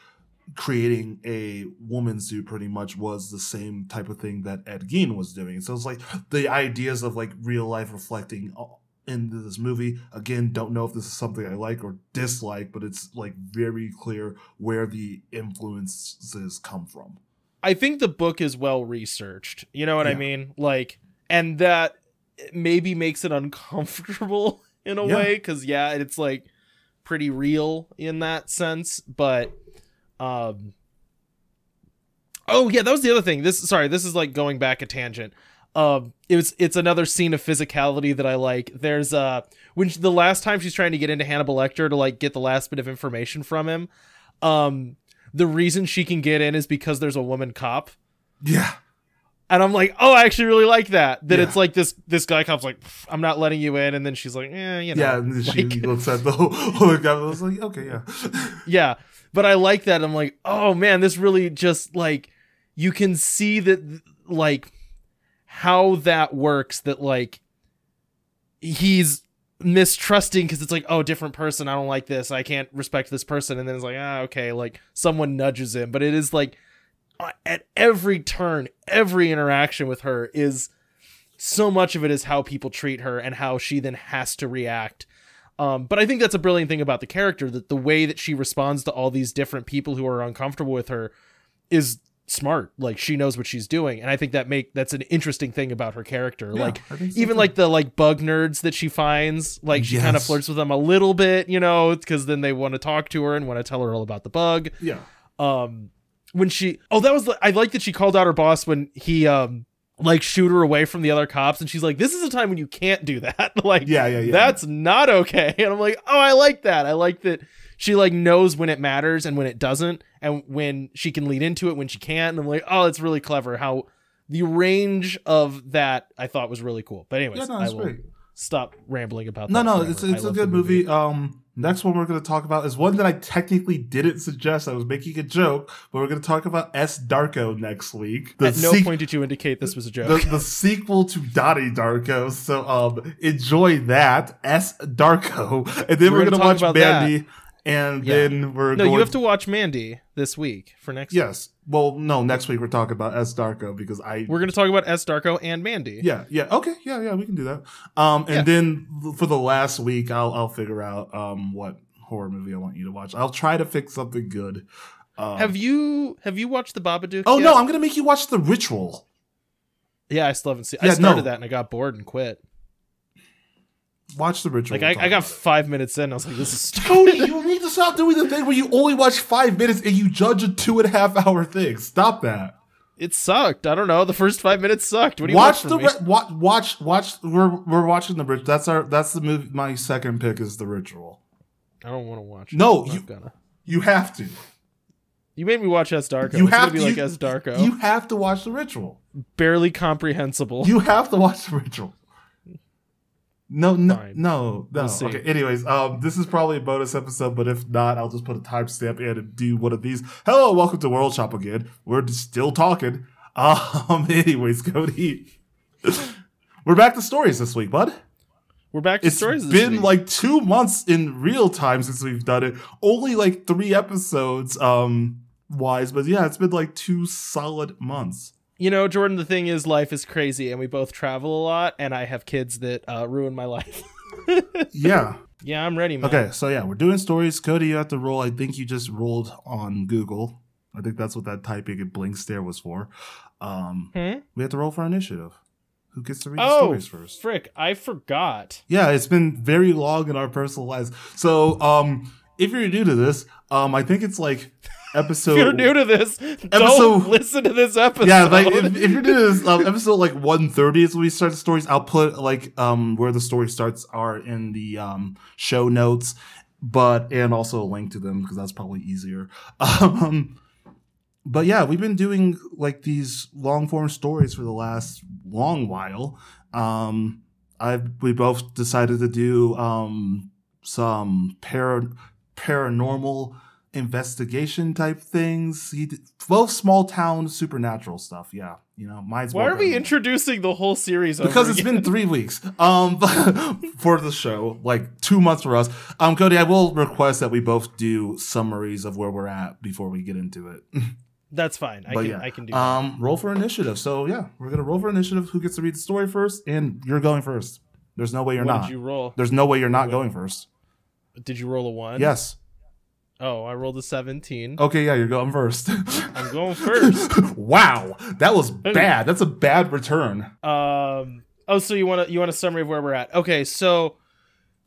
creating a woman suit pretty much was the same type of thing that Ed Gein was doing. So it's like the ideas of like real life reflecting uh, into this movie. Again, don't know if this is something I like or dislike, but it's like very clear where the influences come from. I think the book is well researched. You know what Yeah. I mean? Like, and that maybe makes it uncomfortable [LAUGHS] in a Yeah. way because yeah, it's like pretty real in that sense. But, um, oh yeah, that was the other thing. This sorry, this is like going back a tangent. Um, it was it's another scene of physicality that I like. There's uh when she, the last time she's trying to get into Hannibal Lecter to like get the last bit of information from him, um, the reason she can get in is because there's a woman cop. Yeah. And I'm like, oh, I actually really like that. That Yeah. it's like this this guy comes like, I'm not letting you in, and then she's like, yeah, you know, yeah, and then she [LAUGHS] like- looks at the whole, [LAUGHS] whole guy. I was like, okay, yeah. [LAUGHS] yeah. But I like that. I'm like, oh man, this really just like you can see that like how that works. That like he's mistrusting because it's like, oh, different person. I don't like this. I can't respect this person. And then it's like, ah, okay, like someone nudges him. But it is like at every turn, every interaction with her is so much of it is how people treat her and how she then has to react. Um, but I think that's a brilliant thing about the character that the way that she responds to all these different people who are uncomfortable with her is smart. Like she knows what she's doing, and I think that make that's an interesting thing about her character. Yeah, like I think so even like the like bug nerds that she finds, like she kind of flirts with them a little bit, you know, because then they want to talk to her and want to tell her all about the bug yeah. um when she oh that was the- i like that she called out her boss when he um like shoot her away from the other cops and she's like this is a time when you can't do that. [LAUGHS] Like Yeah, yeah, yeah. that's not okay. [LAUGHS] And i'm like oh i like that. I like that she like knows when it matters and when it doesn't and when she can lead into it when she can't. And i'm like oh it's really clever how the range of that i thought was really cool. But anyways Yeah, no, i will great. stop rambling about No, that no, it's it's a good the movie. Um, next one we're going to talk about is one that I technically didn't suggest. I was making a joke, but we're going to talk about S Darko next week. The at no sequ- point did you indicate this was a joke the, the sequel to Donnie Darko. So um, enjoy that S Darko, and then We're we're, going to watch about that. And Yeah. then we're no going. you have to watch mandy this week for next Yes. Well, no. Next week we're talking about S Darko because I We're going to talk about S. Darko and Mandy. Yeah, yeah, okay, yeah, yeah, we can do that. Um, and Yeah. then for the last week, I'll I'll figure out um what horror movie I want you to watch. I'll try to fix something good. Um, Have you have you watched the Babadook? Oh yet? no, I'm gonna make you watch The Ritual. Yeah, I still haven't seen. Yeah, I started no. that and I got bored and quit. Watch The Ritual. Like I, I got five minutes in. I was like, this is [LAUGHS] stupid. Cody, you need to stop doing the thing where you only watch five minutes and you judge a two and a half hour thing. Stop that. It sucked. I don't know. The first five minutes sucked. What do you watch want the re- watch watch watch. We're we're watching the bridge. That's our that's the movie. My second pick is The Ritual. I don't want to watch. No, it. You- gonna. You have to. You made me watch S. Darko. You it's have gonna be like you- S. Darko. You have to watch The Ritual. Barely comprehensible. You have to watch the ritual. No, no, Fine. no, no. We'll okay. Anyways, um, this is probably a bonus episode, but if not, I'll just put a timestamp in and do one of these. Hello, welcome to World Shop again. We're still talking. Um, [LAUGHS] anyways, Cody, we're back to stories this week, bud. We're back to It's stories. This been week. like two months in real time since we've done it. Only like three episodes, um, wise, but yeah, it's been like two solid months. You know, Jordan. The thing is, life is crazy, and we both travel a lot, and I have kids that uh, ruin my life. [LAUGHS] Yeah. yeah, I'm ready, man. Okay, so yeah, we're doing stories. Cody, you have to roll. I think you just rolled on Google. I think that's what that typing and blink stare was for. Um, Hmm? we have to roll for initiative. Who gets to read the Oh, stories first? frick! I forgot. Yeah, it's been very long in our personal lives. So, um, if you're new to this, um, I think it's like episode. if you're new to this, Episode- don't listen to this episode. yeah, like if, if you're new to this um, episode, like 130 is when we start the stories. I'll put like um where the story starts are in the um show notes, but and also a link to them because that's probably easier. [LAUGHS] Um, but yeah, we've been doing like these long form stories for the last long while. Um, I we both decided to do um some para paranormal investigation type things. He did, both small town supernatural stuff. Yeah, you know, mine's Why more are we introducing the whole series? because it's again? been three weeks um [LAUGHS] for the show like two months for us um cody i will request that we both do summaries of where we're at before we get into it [LAUGHS] That's fine. I but can yeah I can do. that. um roll for initiative so yeah we're gonna roll for initiative who gets to read the story first and you're going first there's no way you're what not did you roll? there's no way you're not What? going first Did you roll a one? yes Oh, I rolled a seventeen. okay yeah you're going first I'm going first. [LAUGHS] wow that was bad that's a bad return Um. Oh, so you want to you want a summary of where we're at? Okay, so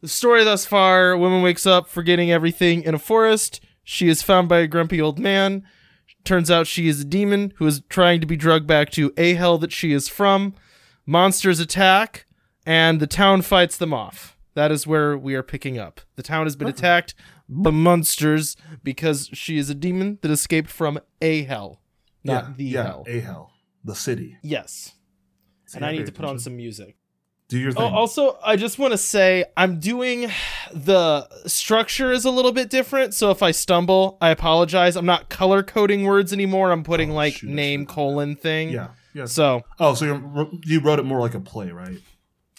the story thus far: woman wakes up forgetting everything in a forest. She is found by a grumpy old man. Turns out she is a demon who is trying to be drugged back to a hell that she is from. Monsters attack, and the town fights them off. That is where we are picking up. The town has been attacked by monsters because she is a demon that escaped from a hell, not yeah, the yeah, hell. a hell the city yes. And I need to put on some music. do your Oh, thing also, I just want to say I'm doing the structure is a little bit different. So if I stumble, I apologize. I'm not color coding words anymore. I'm putting Oh, like shoot, name colon thing. yeah yeah So Oh, so you're, you wrote it more like a play, right?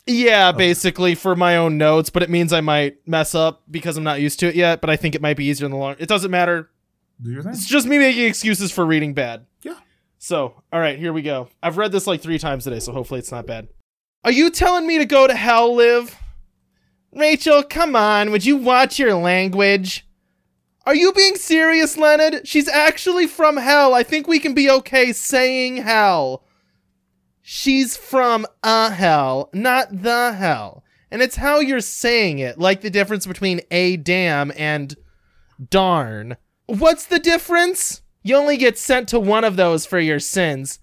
Yeah, basically for my own notes, but it means I might mess up because I'm not used to it yet. But I think it might be easier in the long. It doesn't matter. Do your thing. It's just me making excuses for reading bad. Yeah. So, all right, here we go. I've read this like three times today, so hopefully it's not bad. Are you telling me to go to hell, Liv? Rachel, come on. Would you watch your language? Are you being serious, Leonard? She's actually from hell. I think we can be okay saying hell. She's from a hell, not the hell. And it's how you're saying it, like the difference between a damn and darn. What's the difference? You only get sent to one of those for your sins.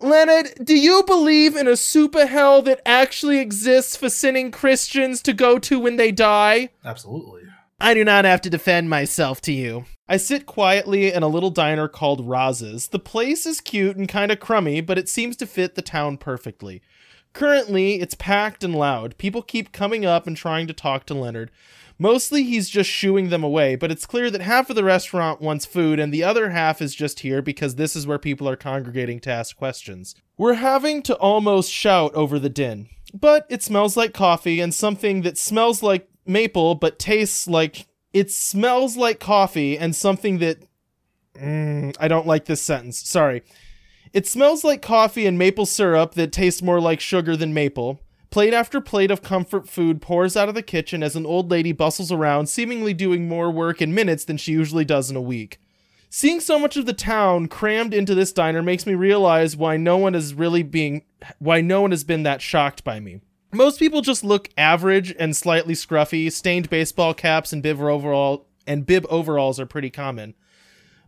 Leonard, do you believe in a super hell that actually exists for sinning Christians to go to when they die? Absolutely. I do not have to defend myself to you. I sit quietly in a little diner called Roz's. The place is cute and kind of crummy, but it seems to fit the town perfectly. Currently, it's packed and loud. People keep coming up and trying to talk to Leonard. Mostly he's just shooing them away, but it's clear that half of the restaurant wants food and the other half is just here because this is where people are congregating to ask questions. We're having to almost shout over the din. But it smells like coffee and something that smells like maple but tastes like it smells like coffee and something that Mm, I don't like this sentence. Sorry. It smells like coffee and maple syrup that tastes more like sugar than maple. Plate after plate of comfort food pours out of the kitchen as an old lady bustles around, seemingly doing more work in minutes than she usually does in a week. Seeing so much of the town crammed into this diner makes me realize why no one is really being why no one has been that shocked by me. Most people just look average and slightly scruffy. Stained baseball caps and bib overall and bib overalls are pretty common.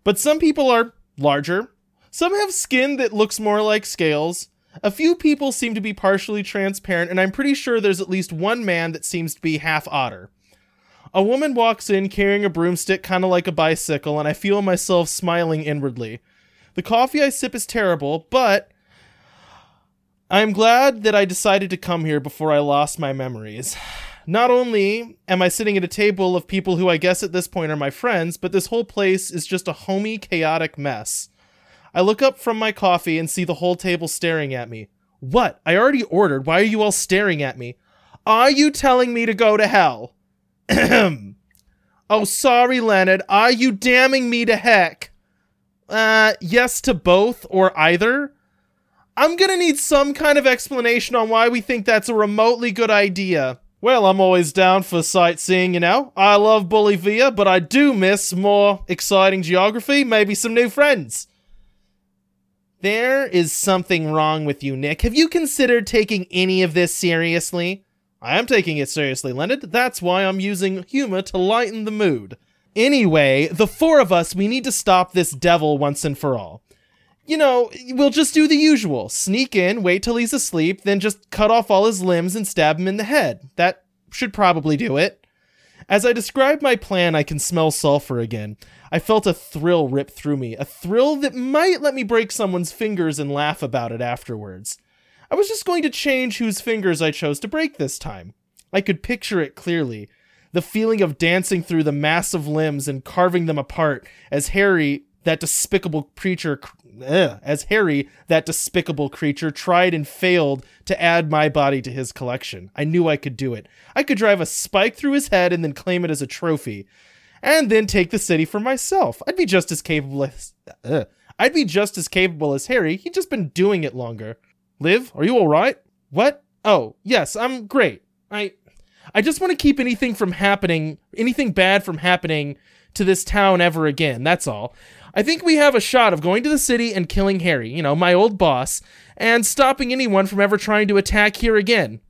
But some people are larger. Some have skin that looks more like scales. A few people seem to be partially transparent, and I'm pretty sure there's at least one man that seems to be half otter. A woman walks in carrying a broomstick, kind of like a bicycle, and I feel myself smiling inwardly. The coffee I sip is terrible, but I'm glad that I decided to come here before I lost my memories. Not only am I sitting at a table of people who I guess at this point are my friends, but this whole place is just a homey, chaotic mess. I look up from my coffee and see the whole table staring at me. What? I already ordered. Why are you all staring at me? Are you telling me to go to hell? [CLEARS THROAT] oh, sorry, Leonard. Are you damning me to heck? Uh, yes to both or either? I'm gonna need some kind of explanation on why we think that's a remotely good idea. Well, I'm always down for sightseeing, you know. I love Bolivia, but I do miss more exciting geography, maybe some new friends. There is something wrong with you, Nick. Have you considered taking any of this seriously? I am taking it seriously, Leonard. That's why I'm using humor to lighten the mood. Anyway, the four of us, we need to stop this devil once and for all. You know, we'll just do the usual sneak in, wait till he's asleep, then just cut off all his limbs and stab him in the head. That should probably do it. As I describe my plan, I can smell sulfur again. I felt a thrill rip through me, a thrill that might let me break someone's fingers and laugh about it afterwards. I was just going to change whose fingers I chose to break this time. I could picture it clearly. the feeling of dancing through the massive limbs and carving them apart as Harry, that despicable creature, ugh, as Harry, that despicable creature, tried and failed to add my body to his collection. I knew I could do it. I could drive a spike through his head and then claim it as a trophy, and then take the city for myself. I'd be just as capable as. Ugh. I'd be just as capable as Harry. He'd just been doing it longer. Liv, are you all right? What? Oh, yes, I'm great. I I just want to keep anything from happening, anything bad from happening to this town ever again. That's all. I think we have a shot of going to the city and killing Harry, you know, my old boss, and stopping anyone from ever trying to attack here again.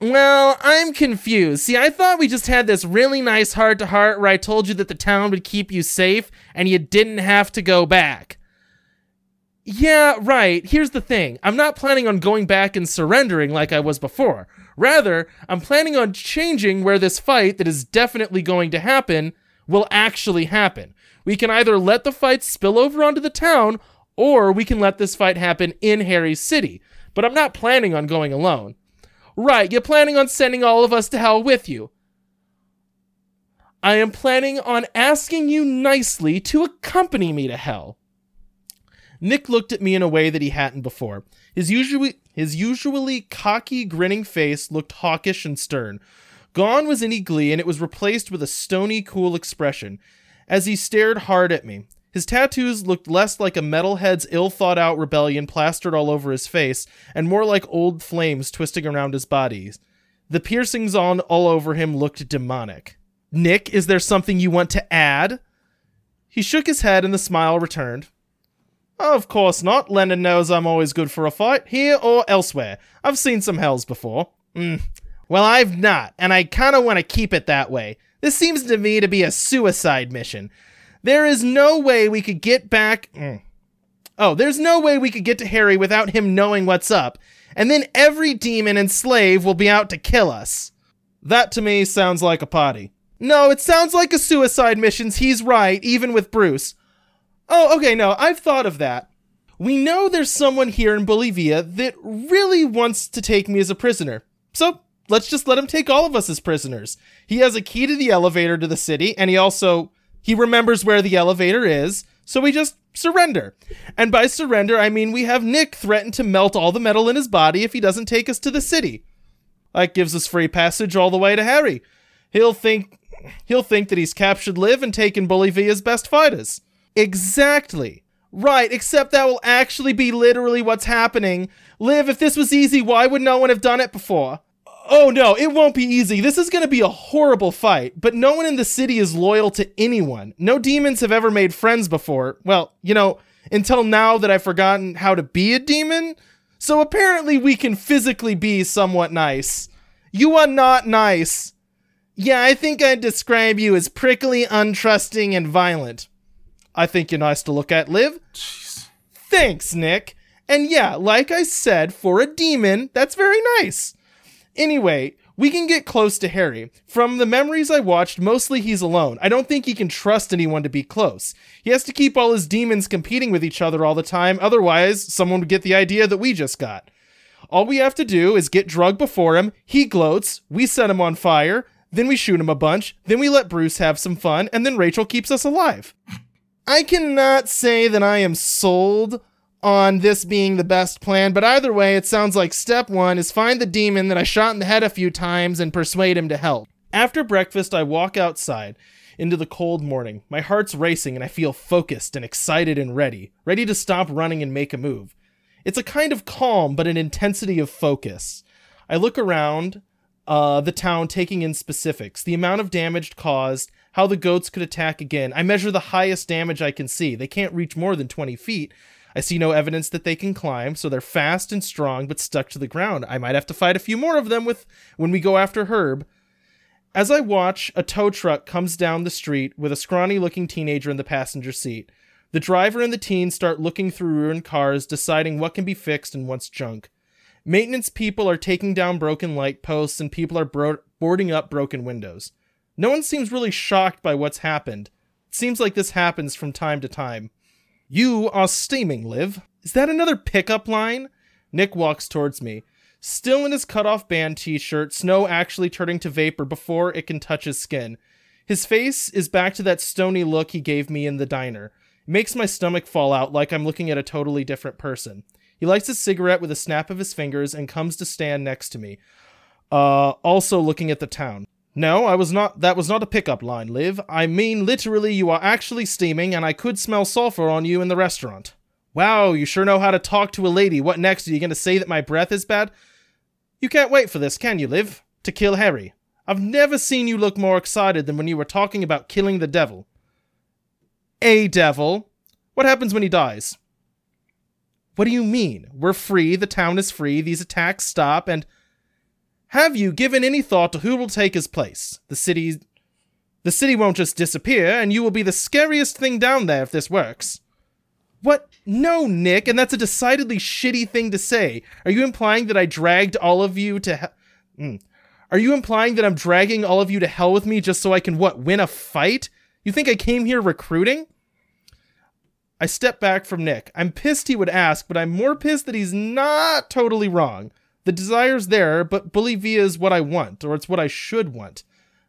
Well, I'm confused. See, I thought we just had this really nice heart to heart where I told you that the town would keep you safe and you didn't have to go back. Yeah, right. Here's the thing I'm not planning on going back and surrendering like I was before. Rather, I'm planning on changing where this fight that is definitely going to happen will actually happen. We can either let the fight spill over onto the town, or we can let this fight happen in Harry's city. But I'm not planning on going alone. Right, you're planning on sending all of us to hell with you. I am planning on asking you nicely to accompany me to hell. Nick looked at me in a way that he hadn't before. His usually his usually cocky, grinning face looked hawkish and stern. Gone was any glee, and it was replaced with a stony, cool expression as he stared hard at me. His tattoos looked less like a metalhead's ill thought out rebellion plastered all over his face, and more like old flames twisting around his body. The piercings on all over him looked demonic. Nick, is there something you want to add? He shook his head and the smile returned. Of course not. Lennon knows I'm always good for a fight, here or elsewhere. I've seen some hells before. Mm. Well, I've not, and I kinda want to keep it that way. This seems to me to be a suicide mission. There is no way we could get back. Mm. Oh, there's no way we could get to Harry without him knowing what's up, and then every demon and slave will be out to kill us. That to me sounds like a party. No, it sounds like a suicide mission. He's right, even with Bruce. Oh, okay, no, I've thought of that. We know there's someone here in Bolivia that really wants to take me as a prisoner. So let's just let him take all of us as prisoners. He has a key to the elevator to the city, and he also he remembers where the elevator is, so we just surrender. And by surrender, I mean we have Nick threaten to melt all the metal in his body if he doesn't take us to the city. That gives us free passage all the way to Harry. He'll think he'll think that he's captured Liv and taken Bolivia's best fighters. Exactly. Right, except that will actually be literally what's happening. Liv, if this was easy, why would no one have done it before? Oh no, it won't be easy. This is going to be a horrible fight, but no one in the city is loyal to anyone. No demons have ever made friends before. Well, you know, until now that I've forgotten how to be a demon. So apparently we can physically be somewhat nice. You are not nice. Yeah, I think I'd describe you as prickly, untrusting, and violent. I think you're nice to look at, Liv. Jeez. Thanks, Nick. And yeah, like I said, for a demon, that's very nice. Anyway, we can get close to Harry. From the memories I watched, mostly he's alone. I don't think he can trust anyone to be close. He has to keep all his demons competing with each other all the time, otherwise, someone would get the idea that we just got. All we have to do is get drugged before him, he gloats, we set him on fire, then we shoot him a bunch, then we let Bruce have some fun, and then Rachel keeps us alive. I cannot say that I am sold on this being the best plan, but either way, it sounds like step one is find the demon that I shot in the head a few times and persuade him to help. After breakfast, I walk outside into the cold morning. My heart's racing and I feel focused and excited and ready, ready to stop running and make a move. It's a kind of calm, but an intensity of focus. I look around uh, the town, taking in specifics, the amount of damage caused, how the goats could attack again. I measure the highest damage I can see. They can't reach more than 20 feet. I see no evidence that they can climb, so they're fast and strong but stuck to the ground. I might have to fight a few more of them with when we go after Herb. As I watch, a tow truck comes down the street with a scrawny looking teenager in the passenger seat. The driver and the teen start looking through ruined cars, deciding what can be fixed and what's junk. Maintenance people are taking down broken light posts and people are bro- boarding up broken windows. No one seems really shocked by what's happened. It seems like this happens from time to time. You are steaming, Liv. Is that another pickup line? Nick walks towards me. Still in his cut-off band t-shirt, snow actually turning to vapor before it can touch his skin. His face is back to that stony look he gave me in the diner. It makes my stomach fall out like I'm looking at a totally different person. He lights a cigarette with a snap of his fingers and comes to stand next to me. Uh, also looking at the town. No, I was not. That was not a pickup line, Liv. I mean, literally, you are actually steaming, and I could smell sulfur on you in the restaurant. Wow, you sure know how to talk to a lady. What next? Are you going to say that my breath is bad? You can't wait for this, can you, Liv? To kill Harry. I've never seen you look more excited than when you were talking about killing the devil. A devil? What happens when he dies? What do you mean? We're free, the town is free, these attacks stop, and. Have you given any thought to who will take his place? The city. The city won't just disappear, and you will be the scariest thing down there if this works. What? No, Nick, and that's a decidedly shitty thing to say. Are you implying that I dragged all of you to. He- mm. Are you implying that I'm dragging all of you to hell with me just so I can, what, win a fight? You think I came here recruiting? I step back from Nick. I'm pissed he would ask, but I'm more pissed that he's not totally wrong. The desire's there, but V is what I want, or it's what I should want.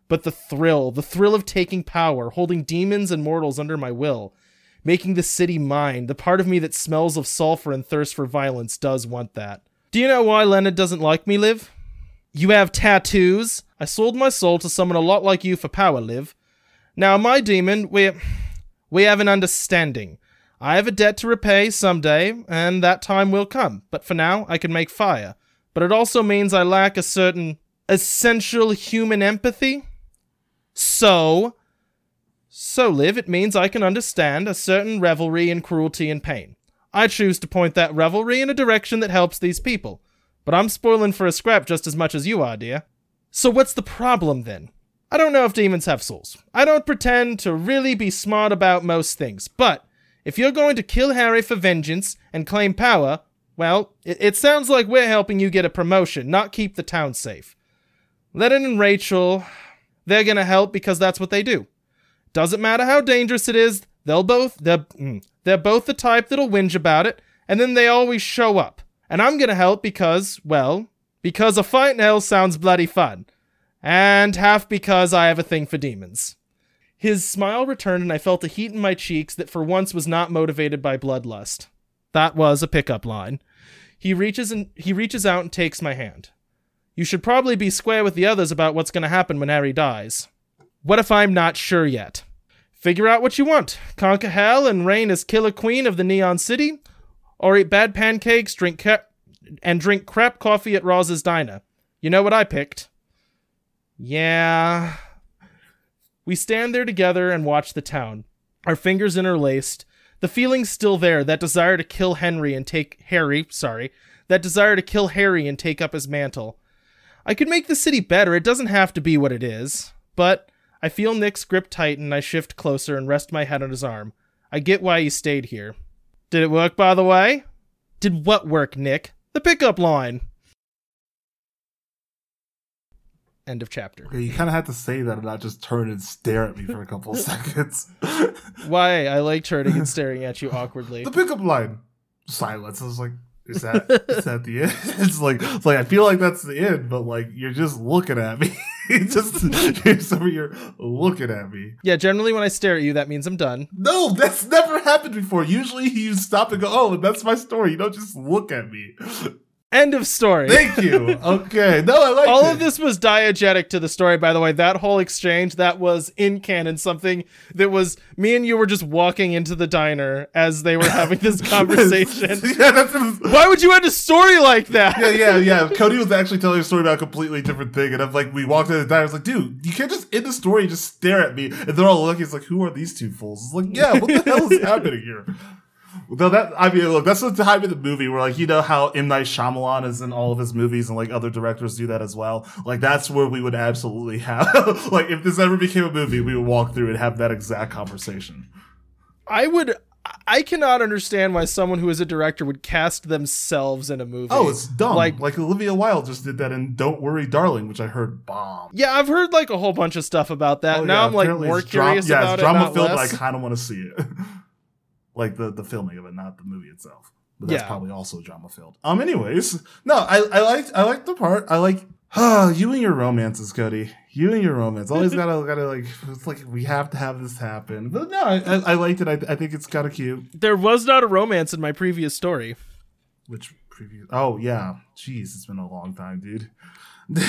But the thrill, the thrill of taking power, holding demons and mortals under my will, making the city mine, the part of me that smells of sulfur and thirst for violence does want that. Do you know why Leonard doesn't like me, Liv? You have tattoos. I sold my soul to someone a lot like you for power, Liv. Now, my demon, we we have an understanding. I have a debt to repay someday, and that time will come. But for now, I can make fire. But it also means I lack a certain essential human empathy. So, so Liv, it means I can understand a certain revelry in cruelty and pain. I choose to point that revelry in a direction that helps these people. But I'm spoiling for a scrap just as much as you are, dear. So what's the problem then? I don't know if demons have souls. I don't pretend to really be smart about most things, but if you're going to kill Harry for vengeance and claim power, well, it, it sounds like we're helping you get a promotion, not keep the town safe. Lennon and Rachel, they're gonna help because that's what they do. Doesn't matter how dangerous it is, they'll both they're, mm, they're both the type that'll whinge about it, and then they always show up. And I'm gonna help because, well, because a fight in hell sounds bloody fun. And half because I have a thing for demons. His smile returned and I felt a heat in my cheeks that for once was not motivated by bloodlust. That was a pickup line. He reaches and he reaches out and takes my hand. You should probably be square with the others about what's going to happen when Harry dies. What if I'm not sure yet? Figure out what you want. Conquer hell and reign as killer queen of the Neon City, or eat bad pancakes, drink ca- and drink crap coffee at Roz's diner. You know what I picked. Yeah. We stand there together and watch the town, our fingers interlaced. The feeling's still there, that desire to kill Henry and take Harry, sorry, that desire to kill Harry and take up his mantle. I could make the city better, it doesn't have to be what it is. But I feel Nick's grip tighten, I shift closer and rest my head on his arm. I get why you stayed here. Did it work, by the way? Did what work, Nick? The pickup line. End of chapter. Okay, you kind of had to say that and not just turn and stare at me for a couple of [LAUGHS] seconds. Why? I like [LAUGHS] turning and staring at you awkwardly. the pickup line, silence. I was like, is that is that the end? [LAUGHS] It's like it's like I feel like that's the end, but like you're just looking at me. just you're, you're looking at me. Yeah, generally when I stare at you, that means I'm done. No, that's never happened before. Usually you stop and go, oh, that's my story. You don't just look at me. End of story. Thank you. Okay. No, I like All of this was diegetic to the story, by the way. That whole exchange, that was in canon, something that was me and you were just walking into the diner as they were having this [LAUGHS] conversation. [LAUGHS] yeah, that's Why would you end a story like that? yeah, yeah, yeah. Cody was actually telling a story about a completely different thing, and I'm like, we walked in the diner. I was like, dude, you can't just end the story and just stare at me. And they're all looking. It's like, who are these two fools? It's like, yeah, what the hell is [LAUGHS] happening here? No, that I mean, look, that's the time of the movie where, like, you know how M Night Shyamalan is in all of his movies, and like other directors do that as well. Like, that's where we would absolutely have, [LAUGHS] like, if this ever became a movie, we would walk through and have that exact conversation. I would. I cannot understand why someone who is a director would cast themselves in a movie. Oh, it's dumb. Like- Like, Olivia Wilde just did that in Don't Worry, Darling, which I heard bomb. Yeah, I've heard like a whole bunch of stuff about that. Oh, now yeah, I'm like more it's dra- curious yeah, about it's it. drama not film, but I kind of want to see it. [LAUGHS] like the the filming of it, not the movie itself. but that's Yeah. probably also drama filled. Um. Anyways, no, I I liked I liked the part. I like ah [SIGHS] you and your romances, Cody. You and your romance always [LAUGHS] gotta gotta like it's like we have to have this happen. But no, I, I, I liked it. I, I think it's kind of cute. There was not a romance in my previous story. Which previous? Oh yeah, jeez, it's been a long time, dude. [LAUGHS]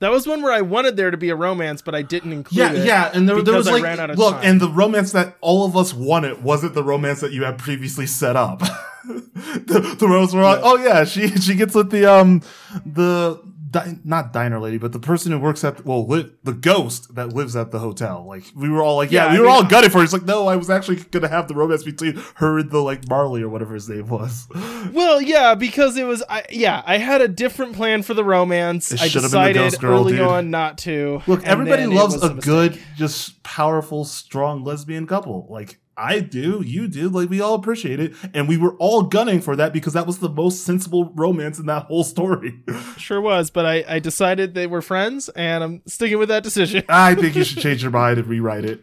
That was one where I wanted there to be a romance, but I didn't include Yeah, it. yeah, and there, there was I like ran out of look, time. and the romance that all of us wanted wasn't the romance that you had previously set up. [LAUGHS] the, the romance were like, Yeah. oh yeah, she she gets with the um the di- not diner lady, but the person who works at well li- the ghost that lives at the hotel. Like we were all like, yeah, Yeah, we I were mean- all gutted for. it. It's like no, I was actually gonna have the romance between her and the like Marley or whatever his name was. [LAUGHS] Well, yeah, because it was, I, yeah, I had a different plan for the romance. It I should been the decided Ghost Girl, early dude. on not to. Look, everybody loves was a, good, just powerful, strong lesbian couple. Like I do, you do, like we all appreciate it, and we were all gunning for that because that was the most sensible romance in that whole story. [LAUGHS] Sure was, but I, I decided they were friends, and I'm sticking with that decision. [LAUGHS] I think you [LAUGHS] should change your mind and rewrite it.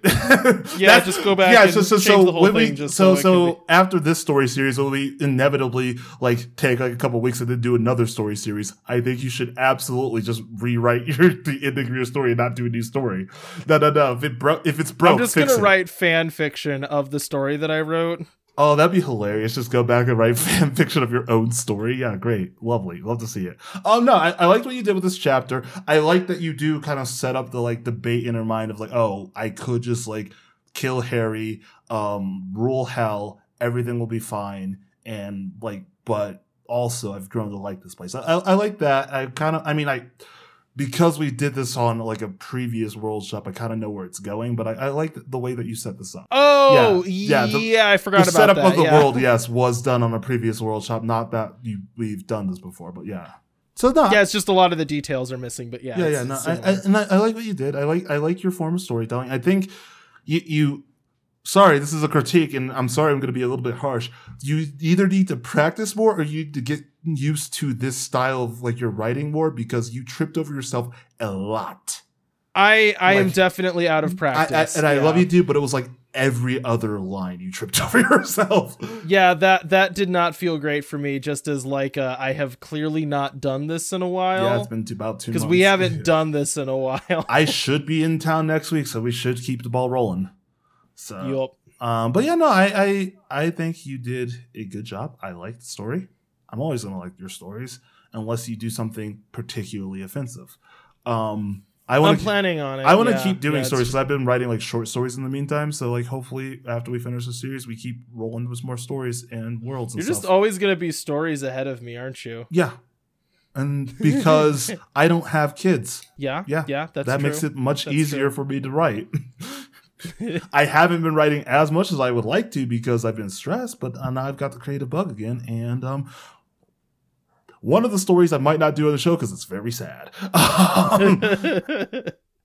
Yeah, just go back and change the whole when thing we, just so so so after this story series, when we inevitably like take like a couple weeks and then do another story series, I think you should absolutely just rewrite your the ending of your story and not do a new story. No, no, no. If it bro- if it's broke, I'm just gonna it. write fan fiction of the story that I wrote. Oh, that'd be hilarious. Just go back and write [LAUGHS] fan fiction of your own story. Yeah, great. Lovely. Love to see it. Oh, no, I, I liked what you did with this chapter. I like that you do kind of set up the like debate in her mind of like, oh, I could just like kill Harry, um, rule hell, everything will be fine. And like, but also I've grown to like this place. I, I, I like that. I kind of, I mean, I, because we did this on like a previous world shop, I kind of know where it's going, but I, I like the way that you set this up Oh, Yeah, yeah, yeah, I forgot about that. the about setup that. of the yeah. world, yes, was done on a previous world shop. Not that you we've done this before, but yeah. So no, Yeah, it's just a lot of the details are missing, but yeah, yeah, yeah. No, I. I, and I, I like what you did. I like I like your form of storytelling. I think you you. Sorry, this is a critique, and I'm sorry I'm going to be a little bit harsh. You either need to practice more, or you need to get used to this style of like your writing more because you tripped over yourself a lot. I I am definitely out of I, I, practice, and I yeah. love you, dude, but it was like every other line you tripped [LAUGHS] over yourself. Yeah, that that did not feel great for me. Just as like uh, I have clearly not done this in a while. yeah, it's been about two because we haven't [LAUGHS] done this in a while. I should be in town next week, so we should keep the ball rolling. So, Yup. um, but yeah, no, I, I, I think you did a good job. I liked the story. I'm always gonna like your stories, unless you do something particularly offensive. Um, I want. I'm planning on it. I want to yeah. keep doing Yeah, stories because I've been writing like short stories in the meantime. So, like, hopefully, after we finish the series, we keep rolling with more stories and worlds. And You're just stuff. always gonna be stories ahead of me, aren't you? yeah, and [LAUGHS] because I don't have kids. Yeah, Yeah, yeah. That's that true. makes it much That's easier true. for me to write. [LAUGHS] I haven't been writing as much as I would like to because I've been stressed, but uh, now I've got the creative bug again. And um, one of the stories I might not do on the show because it's very sad. [LAUGHS] um,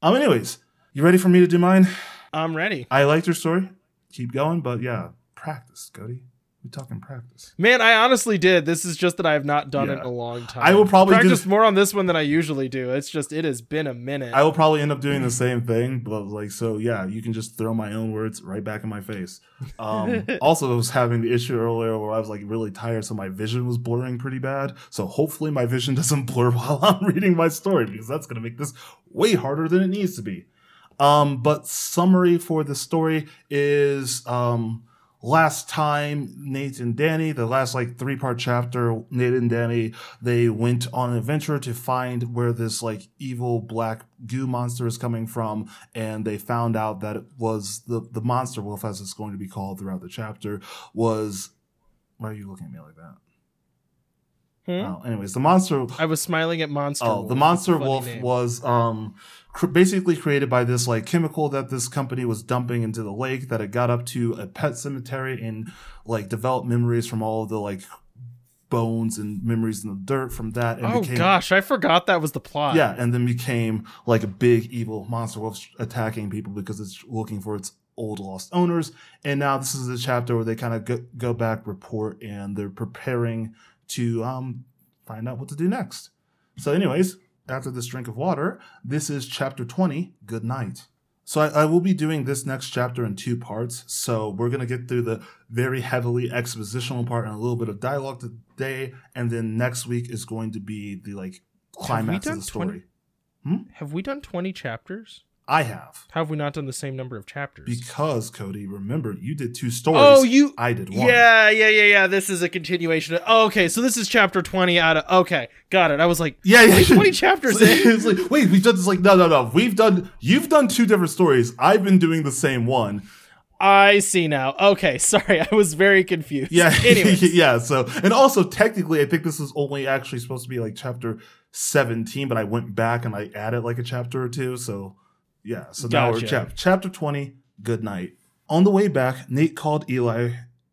um, anyways, you ready for me to do mine? I'm ready, I liked your story. Keep going, but yeah, practice, Cody. We're talking practice. man. I honestly did. This is just that I have not done it in a long time. I will probably do practice more on this one than I usually do. It's just it has been a minute. I will probably end up doing the same thing, but like, so yeah, you can just throw my own words right back in my face. Um, [LAUGHS] also, I was having the issue earlier where I was like really tired, so my vision was blurring pretty bad. So hopefully, my vision [LAUGHS] doesn't blur while I'm reading my story because that's going to make this way harder than it needs to be. Um, but summary for the story is um, last time Nate and Danny, the last like three part chapter, Nate and Danny, they went on an adventure to find where this like evil black goo monster is coming from, and they found out that it was the the monster wolf, as it's going to be called throughout the chapter, was. Why are you looking at me like that? Hmm? Oh, anyways, the monster [LAUGHS] I was smiling at monster. Oh, Wolf. the monster wolf name. was um cr- basically created by this like chemical that this company was dumping into the lake that it got up to a pet cemetery and like developed memories from all of the like bones and memories in the dirt from that and Oh became gosh, I forgot that was the plot. yeah and then became like a big evil monster wolf attacking people because it's looking for its old lost owners and now this is the chapter where they kind of go, go back report and they're preparing to um find out what to do next so anyways after this drink of water this is chapter 20 good night So I, I will be doing this next chapter in two parts. So we're gonna get through the very heavily expositional part and a little bit of dialogue today, and then next week is going to be the like climax of the story. 20 Have we done 20 chapters? I have How have we not done the same number of chapters? because Cody, remember you did two stories. oh, you. I did one. Yeah, yeah, yeah, yeah. This is a continuation. Of, oh, okay, so this is chapter 20 out of. Okay, got it. I was like, Yeah, yeah. 20 chapters [LAUGHS] in. it's like, wait, we've done this like no, no, no. We've done. You've done two different stories. I've been doing the same one. I see now. Okay, [LAUGHS] sorry. I was very confused. Yeah. [LAUGHS] Anyways. yeah. So, and also technically, I think this is only actually supposed to be like chapter 17, but I went back and I added like a chapter or two. So, yeah. So now we're chap- chapter 20. Good night. On the way back, Nate called Eli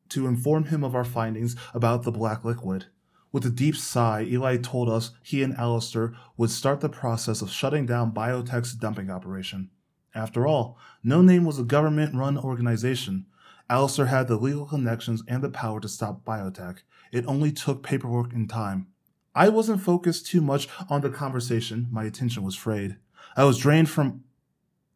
to inform him of our findings about the black liquid. With a deep sigh, Eli told us he and Alistair would start the process of shutting down Biotech's dumping operation. After all, No Name was a government run organization. Alistair had the legal connections and the power to stop biotech. It only took paperwork and time. I wasn't focused too much on the conversation. My attention was frayed. I was drained from.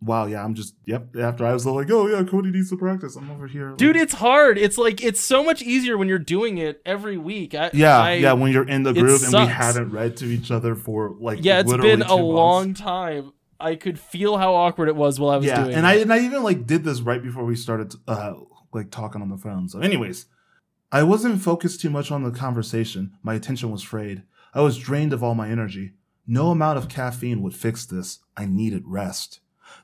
Wow, yeah, I'm just. Yep. After I was like, oh, yeah, Cody needs to practice. I'm over here. Dude, it's hard. It's like it's so much easier when you're doing it every week. I, Yeah, I- yeah, when you're in the group and we hadn't read to each other for like. yeah. It's been a months. long time. I could feel how awkward it was while I was yeah, doing and it. I and I even like did this right before we started uh like talking on the phone. So, anyways, I wasn't focused too much on the conversation. My attention was frayed. I was drained of all my energy. No amount of caffeine would fix this. I needed rest.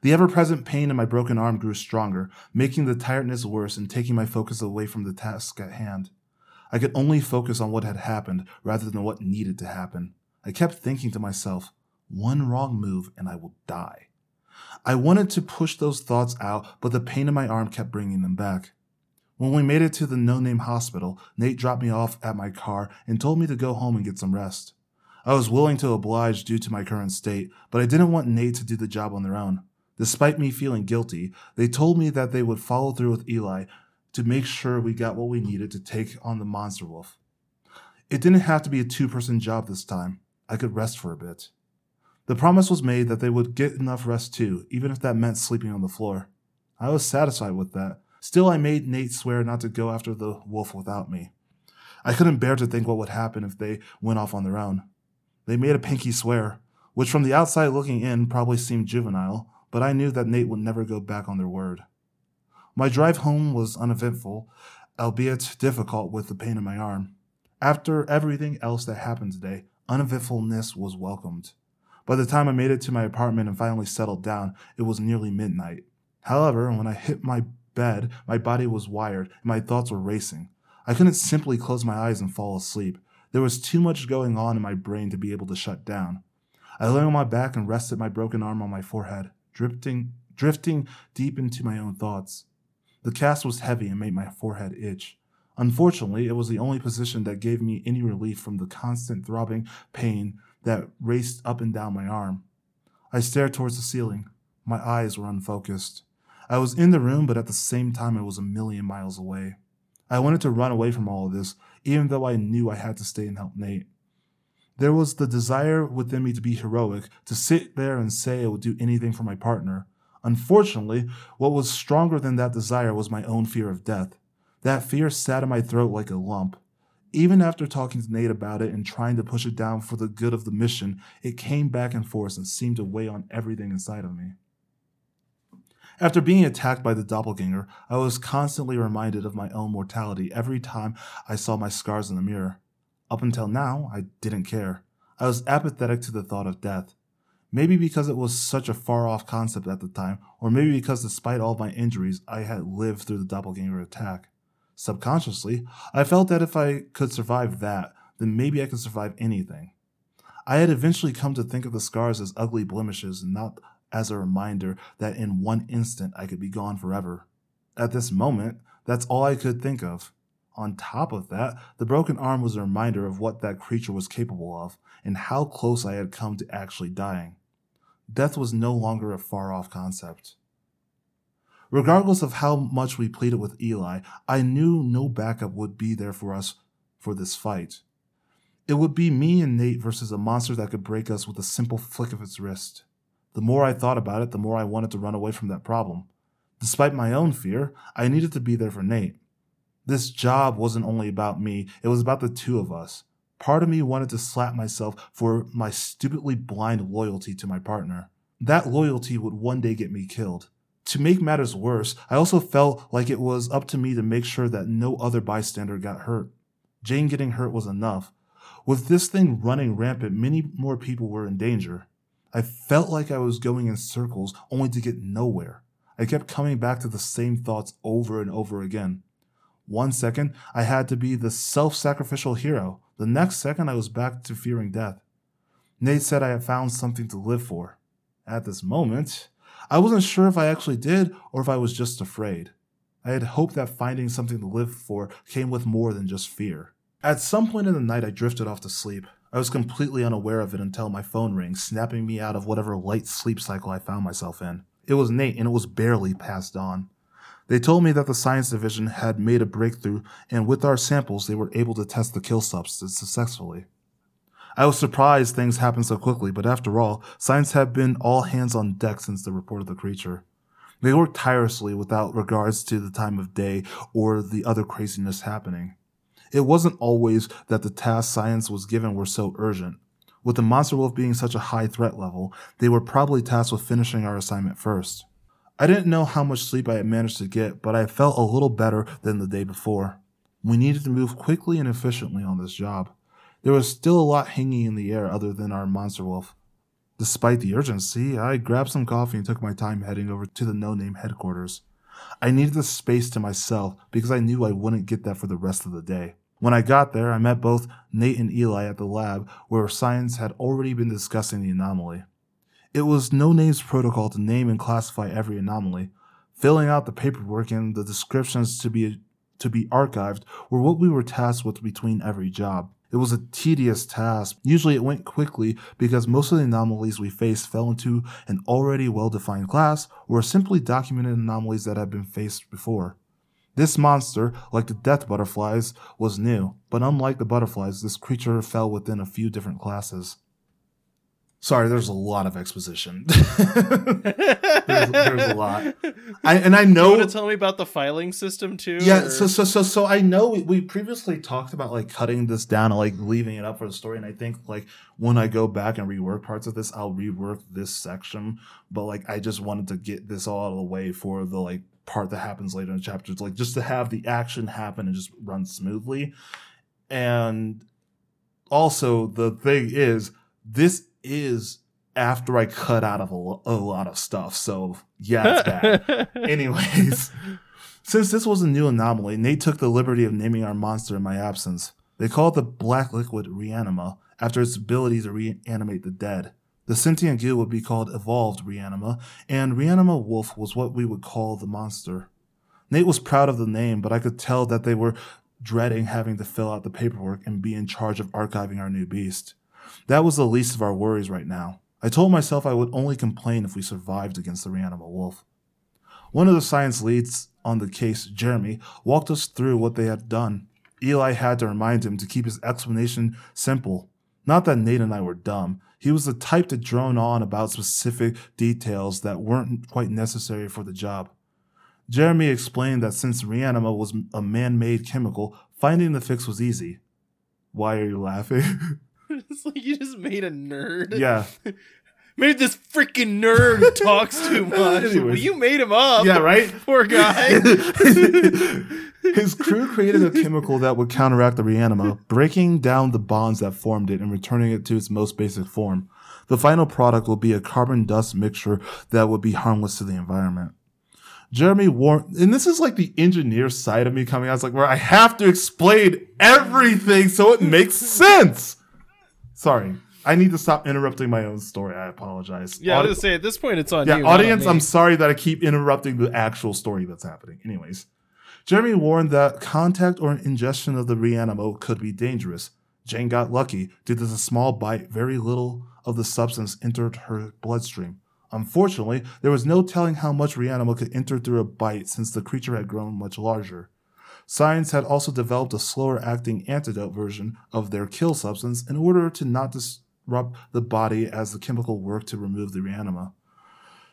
The ever-present pain in my broken arm grew stronger, making the tiredness worse and taking my focus away from the task at hand. I could only focus on what had happened rather than what needed to happen. I kept thinking to myself, one wrong move and I will die. I wanted to push those thoughts out, but the pain in my arm kept bringing them back. When we made it to the no name hospital, Nate dropped me off at my car and told me to go home and get some rest. I was willing to oblige due to my current state, but I didn't want Nate to do the job on their own. Despite me feeling guilty, they told me that they would follow through with Eli to make sure we got what we needed to take on the monster wolf. It didn't have to be a two person job this time. I could rest for a bit. The promise was made that they would get enough rest too, even if that meant sleeping on the floor. I was satisfied with that. Still, I made Nate swear not to go after the wolf without me. I couldn't bear to think what would happen if they went off on their own. They made a pinky swear, which from the outside looking in probably seemed juvenile, but I knew that Nate would never go back on their word. My drive home was uneventful, albeit difficult with the pain in my arm. After everything else that happened today, uneventfulness was welcomed. By the time I made it to my apartment and finally settled down, it was nearly midnight. However, when I hit my bed, my body was wired and my thoughts were racing. I couldn't simply close my eyes and fall asleep. There was too much going on in my brain to be able to shut down. I lay on my back and rested my broken arm on my forehead, drifting, drifting deep into my own thoughts. The cast was heavy and made my forehead itch. Unfortunately, it was the only position that gave me any relief from the constant throbbing pain that raced up and down my arm. I stared towards the ceiling. My eyes were unfocused. I was in the room, but at the same time, I was a million miles away. I wanted to run away from all of this, even though I knew I had to stay and help Nate. There was the desire within me to be heroic, to sit there and say I would do anything for my partner. Unfortunately, what was stronger than that desire was my own fear of death. That fear sat in my throat like a lump. Even after talking to Nate about it and trying to push it down for the good of the mission, it came back and forth and seemed to weigh on everything inside of me. After being attacked by the doppelganger, I was constantly reminded of my own mortality every time I saw my scars in the mirror. Up until now, I didn't care. I was apathetic to the thought of death. Maybe because it was such a far off concept at the time, or maybe because despite all my injuries, I had lived through the doppelganger attack. Subconsciously, I felt that if I could survive that, then maybe I could survive anything. I had eventually come to think of the scars as ugly blemishes and not as a reminder that in one instant I could be gone forever. At this moment, that's all I could think of. On top of that, the broken arm was a reminder of what that creature was capable of and how close I had come to actually dying. Death was no longer a far off concept. Regardless of how much we pleaded with Eli, I knew no backup would be there for us for this fight. It would be me and Nate versus a monster that could break us with a simple flick of its wrist. The more I thought about it, the more I wanted to run away from that problem. Despite my own fear, I needed to be there for Nate. This job wasn't only about me, it was about the two of us. Part of me wanted to slap myself for my stupidly blind loyalty to my partner. That loyalty would one day get me killed. To make matters worse, I also felt like it was up to me to make sure that no other bystander got hurt. Jane getting hurt was enough. With this thing running rampant, many more people were in danger. I felt like I was going in circles only to get nowhere. I kept coming back to the same thoughts over and over again. One second, I had to be the self sacrificial hero. The next second, I was back to fearing death. Nate said I had found something to live for. At this moment, I wasn't sure if I actually did or if I was just afraid. I had hoped that finding something to live for came with more than just fear. At some point in the night, I drifted off to sleep. I was completely unaware of it until my phone rang, snapping me out of whatever light sleep cycle I found myself in. It was Nate, and it was barely past dawn. They told me that the science division had made a breakthrough, and with our samples, they were able to test the kill substance successfully. I was surprised things happened so quickly, but after all, science had been all hands on deck since the report of the creature. They worked tirelessly without regards to the time of day or the other craziness happening. It wasn't always that the tasks science was given were so urgent. With the monster wolf being such a high threat level, they were probably tasked with finishing our assignment first. I didn't know how much sleep I had managed to get, but I felt a little better than the day before. We needed to move quickly and efficiently on this job. There was still a lot hanging in the air other than our monster wolf. Despite the urgency, I grabbed some coffee and took my time heading over to the no name headquarters. I needed the space to myself because I knew I wouldn't get that for the rest of the day. When I got there, I met both Nate and Eli at the lab where science had already been discussing the anomaly. It was No Name's protocol to name and classify every anomaly. Filling out the paperwork and the descriptions to be to be archived were what we were tasked with between every job. It was a tedious task. Usually it went quickly because most of the anomalies we faced fell into an already well defined class or simply documented anomalies that had been faced before. This monster, like the death butterflies, was new, but unlike the butterflies, this creature fell within a few different classes. Sorry, there's a lot of exposition. [LAUGHS] there's, there's, a lot. I, and I know. You want to tell me about the filing system too? Yeah. Or? So, so, so, so I know we, we previously talked about like cutting this down and like leaving it up for the story. And I think like when I go back and rework parts of this, I'll rework this section. But like, I just wanted to get this all out of the way for the like part that happens later in the chapters, like just to have the action happen and just run smoothly. And also the thing is, this is after I cut out of a, a lot of stuff. So yeah, it's bad. [LAUGHS] Anyways, since this was a new anomaly, Nate took the liberty of naming our monster in my absence. They called the black liquid Reanima after its ability to reanimate the dead. The sentient goo would be called Evolved Reanima, and Reanima Wolf was what we would call the monster. Nate was proud of the name, but I could tell that they were dreading having to fill out the paperwork and be in charge of archiving our new beast. That was the least of our worries right now. I told myself I would only complain if we survived against the Reanima Wolf. One of the science leads on the case, Jeremy, walked us through what they had done. Eli had to remind him to keep his explanation simple. Not that Nate and I were dumb. He was the type to drone on about specific details that weren't quite necessary for the job. Jeremy explained that since Reanima was a man made chemical, finding the fix was easy. Why are you laughing? [LAUGHS] [LAUGHS] it's like you just made a nerd. Yeah. [LAUGHS] made this freaking nerd talks too [LAUGHS] much. Anyways. You made him up. Yeah, right? Poor guy. His crew created a chemical that would counteract the reanima, breaking down the bonds that formed it and returning it to its most basic form. The final product will be a carbon dust mixture that would be harmless to the environment. Jeremy warned, and this is like the engineer side of me coming out. It's like where I have to explain everything so it makes sense. Sorry. I need to stop interrupting my own story. I apologize. Yeah, Audi- I was gonna say at this point it's on yeah, you. audience, I'm sorry that I keep interrupting the actual story that's happening. Anyways, Jeremy warned that contact or ingestion of the reanima could be dangerous. Jane got lucky due to the small bite, very little of the substance entered her bloodstream. Unfortunately, there was no telling how much reanima could enter through a bite since the creature had grown much larger. Science had also developed a slower acting antidote version of their kill substance in order to not disrupt the body as the chemical worked to remove the reanima.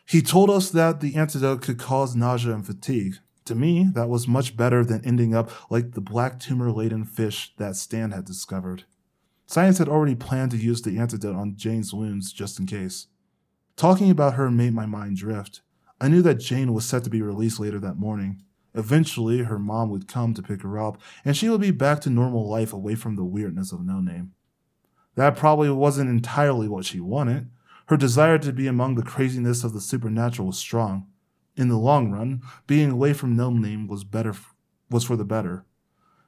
He told us that the antidote could cause nausea and fatigue. To me, that was much better than ending up like the black tumor laden fish that Stan had discovered. Science had already planned to use the antidote on Jane's wounds just in case. Talking about her made my mind drift. I knew that Jane was set to be released later that morning. Eventually, her mom would come to pick her up, and she would be back to normal life away from the weirdness of No Name. That probably wasn't entirely what she wanted. Her desire to be among the craziness of the supernatural was strong. In the long run, being away from No Name was better was for the better.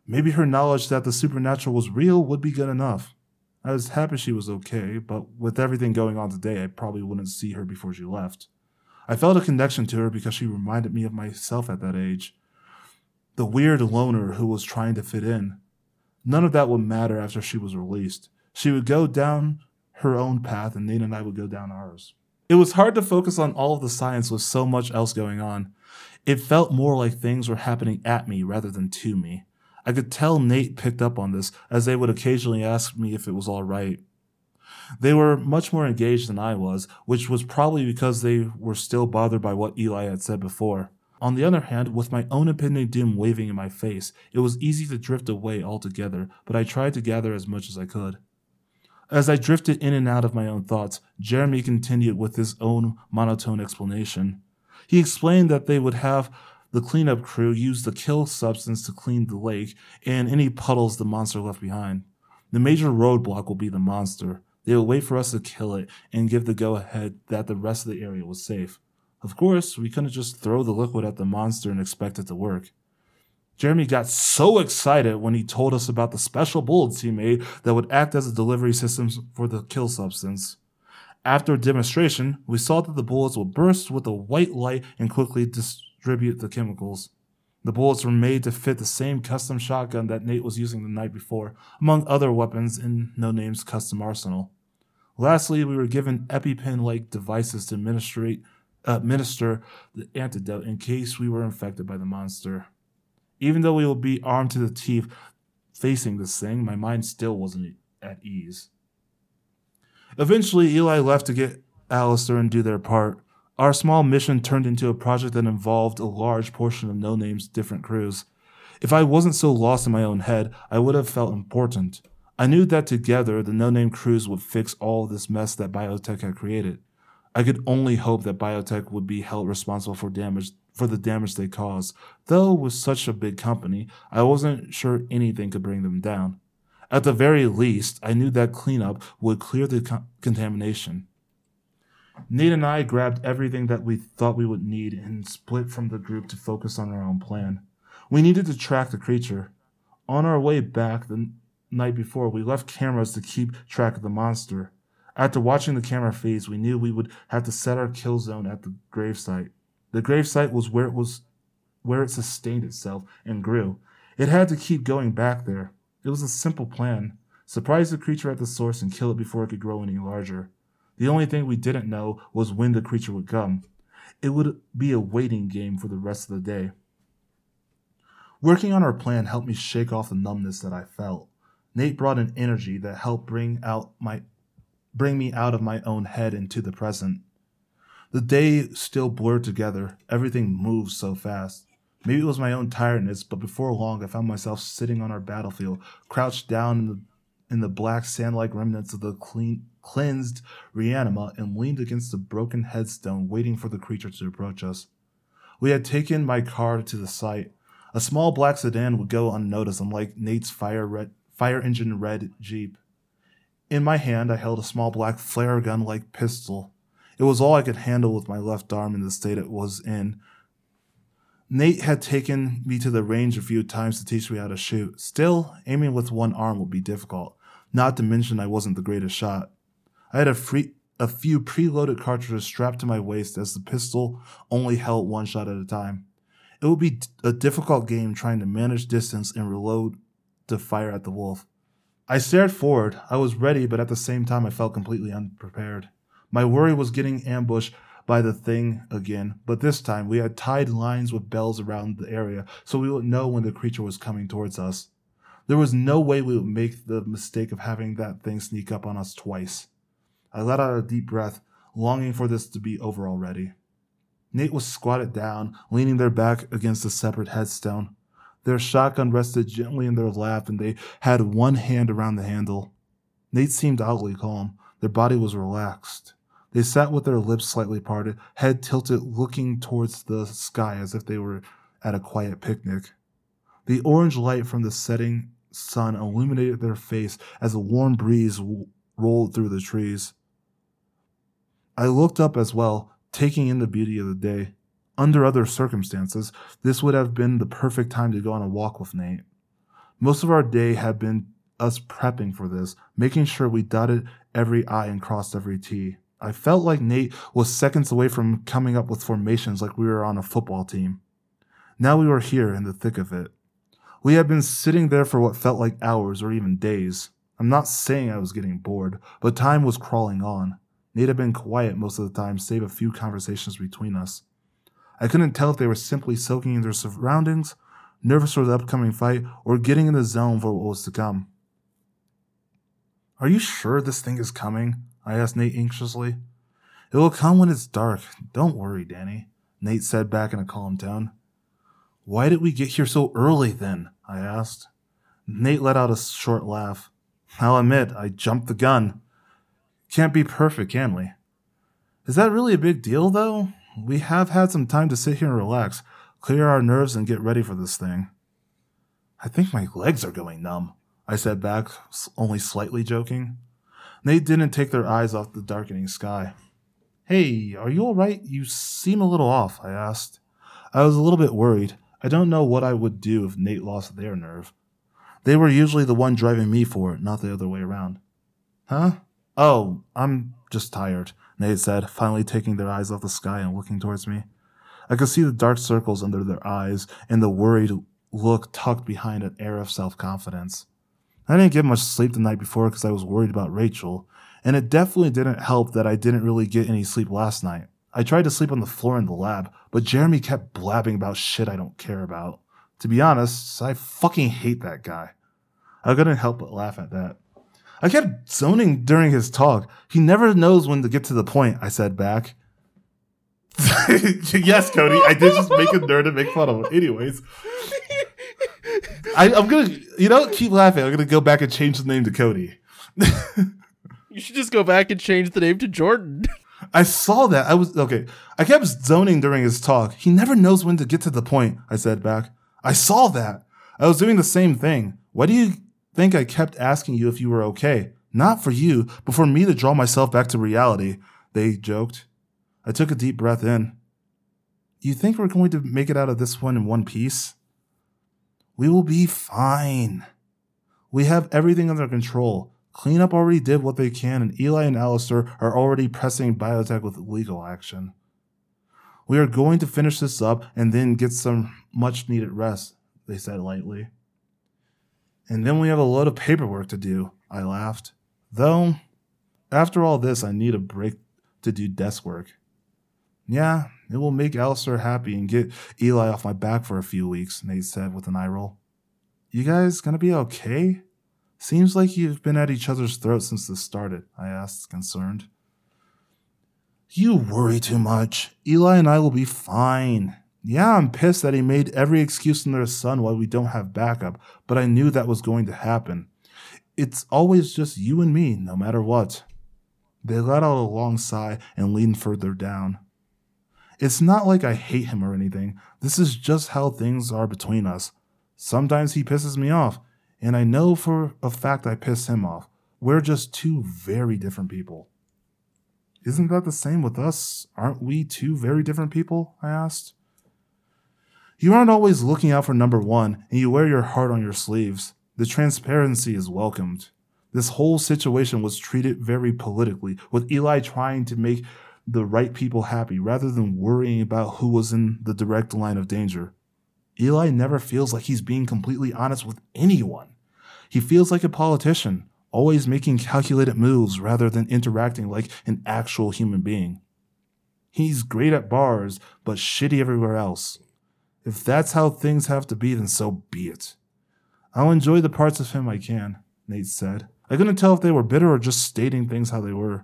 Maybe her knowledge that the supernatural was real would be good enough. I was happy she was okay, but with everything going on today, I probably wouldn't see her before she left. I felt a connection to her because she reminded me of myself at that age. The weird loner who was trying to fit in. None of that would matter after she was released. She would go down her own path, and Nate and I would go down ours. It was hard to focus on all of the science with so much else going on. It felt more like things were happening at me rather than to me. I could tell Nate picked up on this, as they would occasionally ask me if it was all right. They were much more engaged than I was, which was probably because they were still bothered by what Eli had said before. On the other hand, with my own impending doom waving in my face, it was easy to drift away altogether, but I tried to gather as much as I could. As I drifted in and out of my own thoughts, Jeremy continued with his own monotone explanation. He explained that they would have the cleanup crew use the kill substance to clean the lake and any puddles the monster left behind. The major roadblock will be the monster. They will wait for us to kill it and give the go ahead that the rest of the area was safe. Of course, we couldn't just throw the liquid at the monster and expect it to work. Jeremy got so excited when he told us about the special bullets he made that would act as a delivery system for the kill substance. After a demonstration, we saw that the bullets would burst with a white light and quickly distribute the chemicals. The bullets were made to fit the same custom shotgun that Nate was using the night before, among other weapons in No Name's custom arsenal. Lastly, we were given EpiPen like devices to uh, administer the antidote in case we were infected by the monster. Even though we will be armed to the teeth facing this thing, my mind still wasn't at ease. Eventually, Eli left to get Alistair and do their part. Our small mission turned into a project that involved a large portion of No Name's different crews. If I wasn't so lost in my own head, I would have felt important. I knew that together the no name crews would fix all this mess that biotech had created. I could only hope that biotech would be held responsible for damage for the damage they caused, though with such a big company, I wasn't sure anything could bring them down. At the very least, I knew that cleanup would clear the co- contamination. Nate and I grabbed everything that we thought we would need and split from the group to focus on our own plan. We needed to track the creature. On our way back, the night before, we left cameras to keep track of the monster. After watching the camera feeds, we knew we would have to set our kill zone at the gravesite. The gravesite was where it was where it sustained itself and grew. It had to keep going back there. It was a simple plan. Surprise the creature at the source and kill it before it could grow any larger. The only thing we didn't know was when the creature would come. It would be a waiting game for the rest of the day. Working on our plan helped me shake off the numbness that I felt. Nate brought an energy that helped bring out my bring me out of my own head into the present. The day still blurred together. Everything moved so fast. Maybe it was my own tiredness, but before long I found myself sitting on our battlefield, crouched down in the in the black sand-like remnants of the clean, cleansed reanima and leaned against the broken headstone, waiting for the creature to approach us. We had taken my car to the site. A small black sedan would go unnoticed, unlike Nate's fire red, fire engine red Jeep. In my hand, I held a small black flare gun like pistol. It was all I could handle with my left arm in the state it was in. Nate had taken me to the range a few times to teach me how to shoot. Still, aiming with one arm would be difficult, not to mention I wasn't the greatest shot. I had a, free, a few preloaded cartridges strapped to my waist as the pistol only held one shot at a time. It would be a difficult game trying to manage distance and reload to fire at the wolf. I stared forward. I was ready, but at the same time, I felt completely unprepared. My worry was getting ambushed by the thing again, but this time we had tied lines with bells around the area so we would know when the creature was coming towards us. There was no way we would make the mistake of having that thing sneak up on us twice. I let out a deep breath, longing for this to be over already. Nate was squatted down, leaning their back against a separate headstone. Their shotgun rested gently in their lap, and they had one hand around the handle. Nate seemed oddly calm. Their body was relaxed. They sat with their lips slightly parted, head tilted, looking towards the sky as if they were at a quiet picnic. The orange light from the setting sun illuminated their face as a warm breeze w- rolled through the trees. I looked up as well, taking in the beauty of the day. Under other circumstances, this would have been the perfect time to go on a walk with Nate. Most of our day had been us prepping for this, making sure we dotted every I and crossed every T. I felt like Nate was seconds away from coming up with formations like we were on a football team. Now we were here in the thick of it. We had been sitting there for what felt like hours or even days. I'm not saying I was getting bored, but time was crawling on. Nate had been quiet most of the time, save a few conversations between us. I couldn't tell if they were simply soaking in their surroundings, nervous for the upcoming fight, or getting in the zone for what was to come. Are you sure this thing is coming? I asked Nate anxiously. It will come when it's dark. Don't worry, Danny, Nate said back in a calm tone. Why did we get here so early then? I asked. Nate let out a short laugh. I'll admit, I jumped the gun. Can't be perfect, can we? Is that really a big deal, though? We have had some time to sit here and relax, clear our nerves, and get ready for this thing. I think my legs are going numb, I said back, only slightly joking. Nate didn't take their eyes off the darkening sky. Hey, are you all right? You seem a little off, I asked. I was a little bit worried. I don't know what I would do if Nate lost their nerve. They were usually the one driving me for it, not the other way around. Huh? Oh, I'm just tired, Nate said, finally taking their eyes off the sky and looking towards me. I could see the dark circles under their eyes and the worried look tucked behind an air of self confidence. I didn't get much sleep the night before because I was worried about Rachel, and it definitely didn't help that I didn't really get any sleep last night. I tried to sleep on the floor in the lab, but Jeremy kept blabbing about shit I don't care about. To be honest, I fucking hate that guy. I couldn't help but laugh at that. I kept zoning during his talk. He never knows when to get to the point, I said back. [LAUGHS] yes, Cody, I did just make a nerd and make fun of him. Anyways, I, am gonna, you know, keep laughing. I'm gonna go back and change the name to Cody. [LAUGHS] you should just go back and change the name to Jordan. I saw that. I was okay. I kept zoning during his talk. He never knows when to get to the point. I said back. I saw that. I was doing the same thing. Why do you think I kept asking you if you were okay. Not for you, but for me to draw myself back to reality, they joked. I took a deep breath in. You think we're going to make it out of this one in one piece? We will be fine. We have everything under control. Cleanup already did what they can, and Eli and Alistair are already pressing biotech with legal action. We are going to finish this up and then get some much needed rest, they said lightly. And then we have a load of paperwork to do, I laughed. Though, after all this, I need a break to do desk work. Yeah, it will make Alistair happy and get Eli off my back for a few weeks, Nate said with an eye roll. You guys gonna be okay? Seems like you've been at each other's throats since this started, I asked, concerned. You worry too much. Eli and I will be fine. Yeah, I'm pissed that he made every excuse under the sun why we don't have backup, but I knew that was going to happen. It's always just you and me, no matter what. They let out a long sigh and leaned further down. It's not like I hate him or anything. This is just how things are between us. Sometimes he pisses me off, and I know for a fact I piss him off. We're just two very different people. Isn't that the same with us? Aren't we two very different people? I asked. You aren't always looking out for number one, and you wear your heart on your sleeves. The transparency is welcomed. This whole situation was treated very politically, with Eli trying to make the right people happy rather than worrying about who was in the direct line of danger. Eli never feels like he's being completely honest with anyone. He feels like a politician, always making calculated moves rather than interacting like an actual human being. He's great at bars, but shitty everywhere else. If that's how things have to be, then so be it. I'll enjoy the parts of him I can, Nate said. I couldn't tell if they were bitter or just stating things how they were.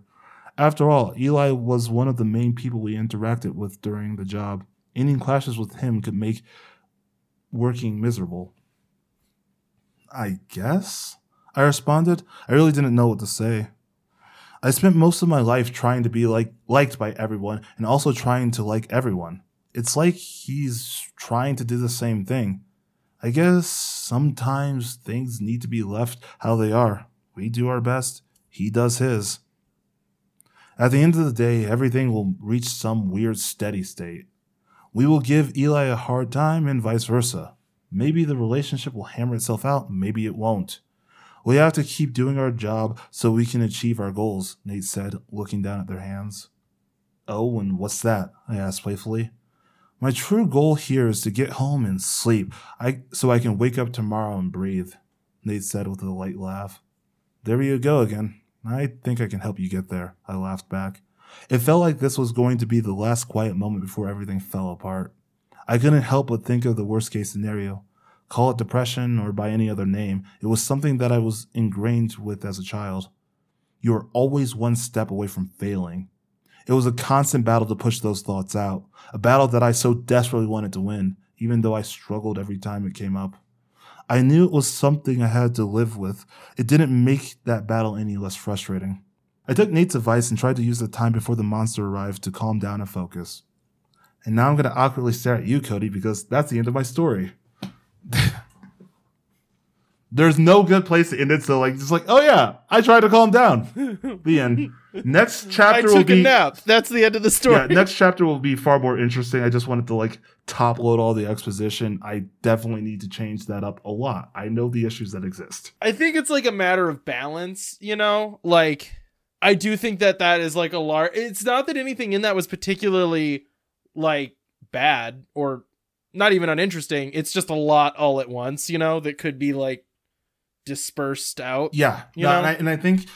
After all, Eli was one of the main people we interacted with during the job. Any clashes with him could make working miserable. I guess? I responded. I really didn't know what to say. I spent most of my life trying to be like liked by everyone and also trying to like everyone. It's like he's trying to do the same thing. I guess sometimes things need to be left how they are. We do our best, he does his. At the end of the day, everything will reach some weird steady state. We will give Eli a hard time and vice versa. Maybe the relationship will hammer itself out, maybe it won't. We have to keep doing our job so we can achieve our goals, Nate said, looking down at their hands. Oh, and what's that? I asked playfully. My true goal here is to get home and sleep, I, so I can wake up tomorrow and breathe, Nate said with a light laugh. There you go again. I think I can help you get there, I laughed back. It felt like this was going to be the last quiet moment before everything fell apart. I couldn't help but think of the worst case scenario. Call it depression or by any other name, it was something that I was ingrained with as a child. You are always one step away from failing. It was a constant battle to push those thoughts out, a battle that I so desperately wanted to win, even though I struggled every time it came up. I knew it was something I had to live with. It didn't make that battle any less frustrating. I took Nate's advice and tried to use the time before the monster arrived to calm down and focus. And now I'm going to awkwardly stare at you, Cody, because that's the end of my story. [LAUGHS] There's no good place to end it. So like, just like, oh yeah, I tried to calm down. the end. Next [LAUGHS] chapter I will took be a nap. That's the end of the story. yeah. Next chapter will be far more interesting. I just wanted to like top load all the exposition. I definitely need to change that up a lot. I know the issues that exist. I think it's like a matter of balance, you know? Like I do think that that is like a large it's not that anything in that was particularly like bad or not even uninteresting. It's just a lot all at once, you know, that could be like dispersed out. Yeah, yeah, and, I, and I think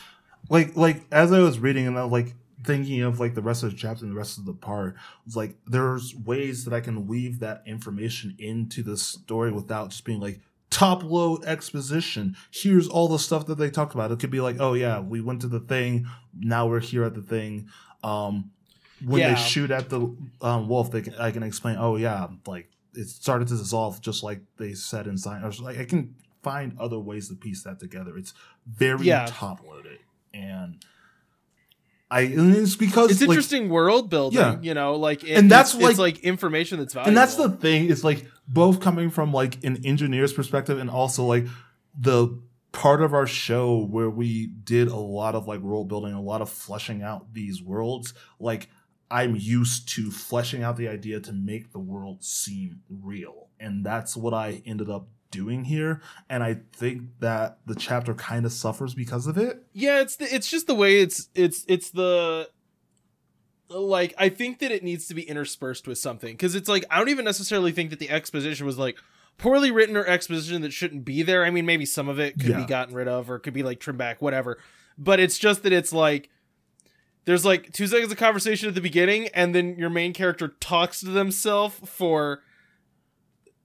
like like as I was reading and I was like thinking of like the rest of the chapter and the rest of the part, like there's ways that I can weave that information into the story without just being like top load exposition. Here's all the stuff that they talked about. It could be like, oh yeah, we went to the thing, now we're here at the thing. Um when Yeah. they shoot at the um, wolf, they can, I can explain. Oh yeah, like it started to dissolve, just like they said in science. Like I can find other ways to piece that together. It's very Yeah. top loaded, and I and it's because It's like, interesting world building, Yeah. you know, like it, And that's it's, it's like- like information that's valuable. and that's the thing. It's like both coming from like an engineer's perspective and also like the part of our show where we did a lot of like world building, a lot of fleshing out these worlds. Like I'm used to fleshing out the idea to make the world seem real, and that's what I ended up doing here. And I think that the chapter kind of suffers because of it. Yeah, it's the, it's just the way it's it's it's the like I think that it needs to be interspersed with something because it's like I don't even necessarily think that the exposition was like poorly written or exposition that shouldn't be there. I mean, maybe some of it could Yeah. be gotten rid of or could be like trimmed back, whatever. But it's just that it's like there's like two seconds of conversation at the beginning, and then your main character talks to themselves for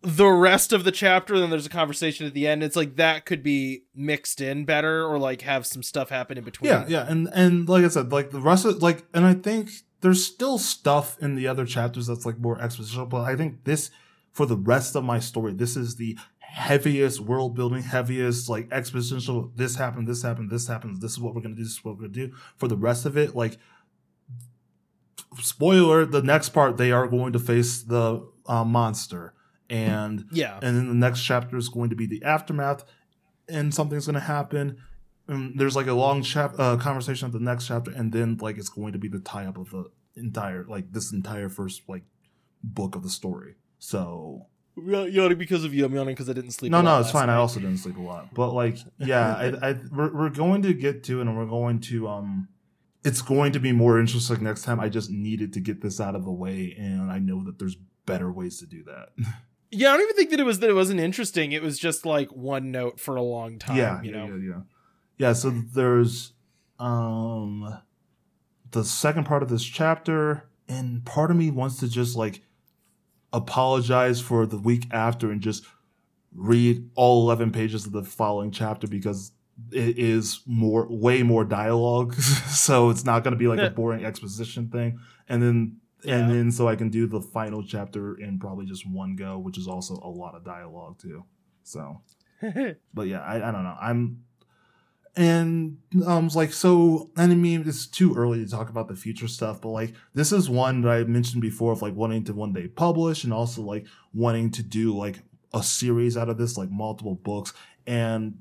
the rest of the chapter. Then there's a conversation at the end. It's like that could be mixed in better, or like have some stuff happen in between. Yeah, yeah, and and like I said, like the rest of like, and I think there's still stuff in the other chapters that's like more expositional, but I think this for the rest of my story, this is the heaviest world building, heaviest like expositional. This happened, this happened, this happens. This is what we're gonna do. This is what we're gonna do. For the rest of it, like spoiler, the next part they are going to face the uh, monster, and Yeah. and then the next chapter is going to be the aftermath and something's going to happen and there's like a long chap uh, conversation at the next chapter and then like it's going to be the tie-up of the entire like this entire first like book of the story so Yawning because of you. I'm yawning because I didn't sleep. no a lot no it's fine i also didn't sleep a lot but like [LAUGHS] yeah I, I we're, we're going to get to it and we're going to um it's going to be more interesting next time i just needed to get this out of the way and i know that there's better ways to do that [LAUGHS] Yeah, I don't even think that it was that it wasn't interesting. It was just like one note for a long time. yeah, you yeah, know. yeah, yeah. Yeah, so there's um the second part of this chapter, and part of me wants to just like apologize for the week after and just read all 11 pages of the following chapter because it is more way more dialogue [LAUGHS] so it's not going to be like a [LAUGHS] boring exposition thing and then Yeah. and then so i can do the final chapter in probably just one go which is also a lot of dialogue too. So [LAUGHS] but yeah i, I don't know. I'm and um like so and i mean it's too early to talk about the future stuff but like this is one that i mentioned before of like wanting to one day publish and also like wanting to do like a series out of this like multiple books. And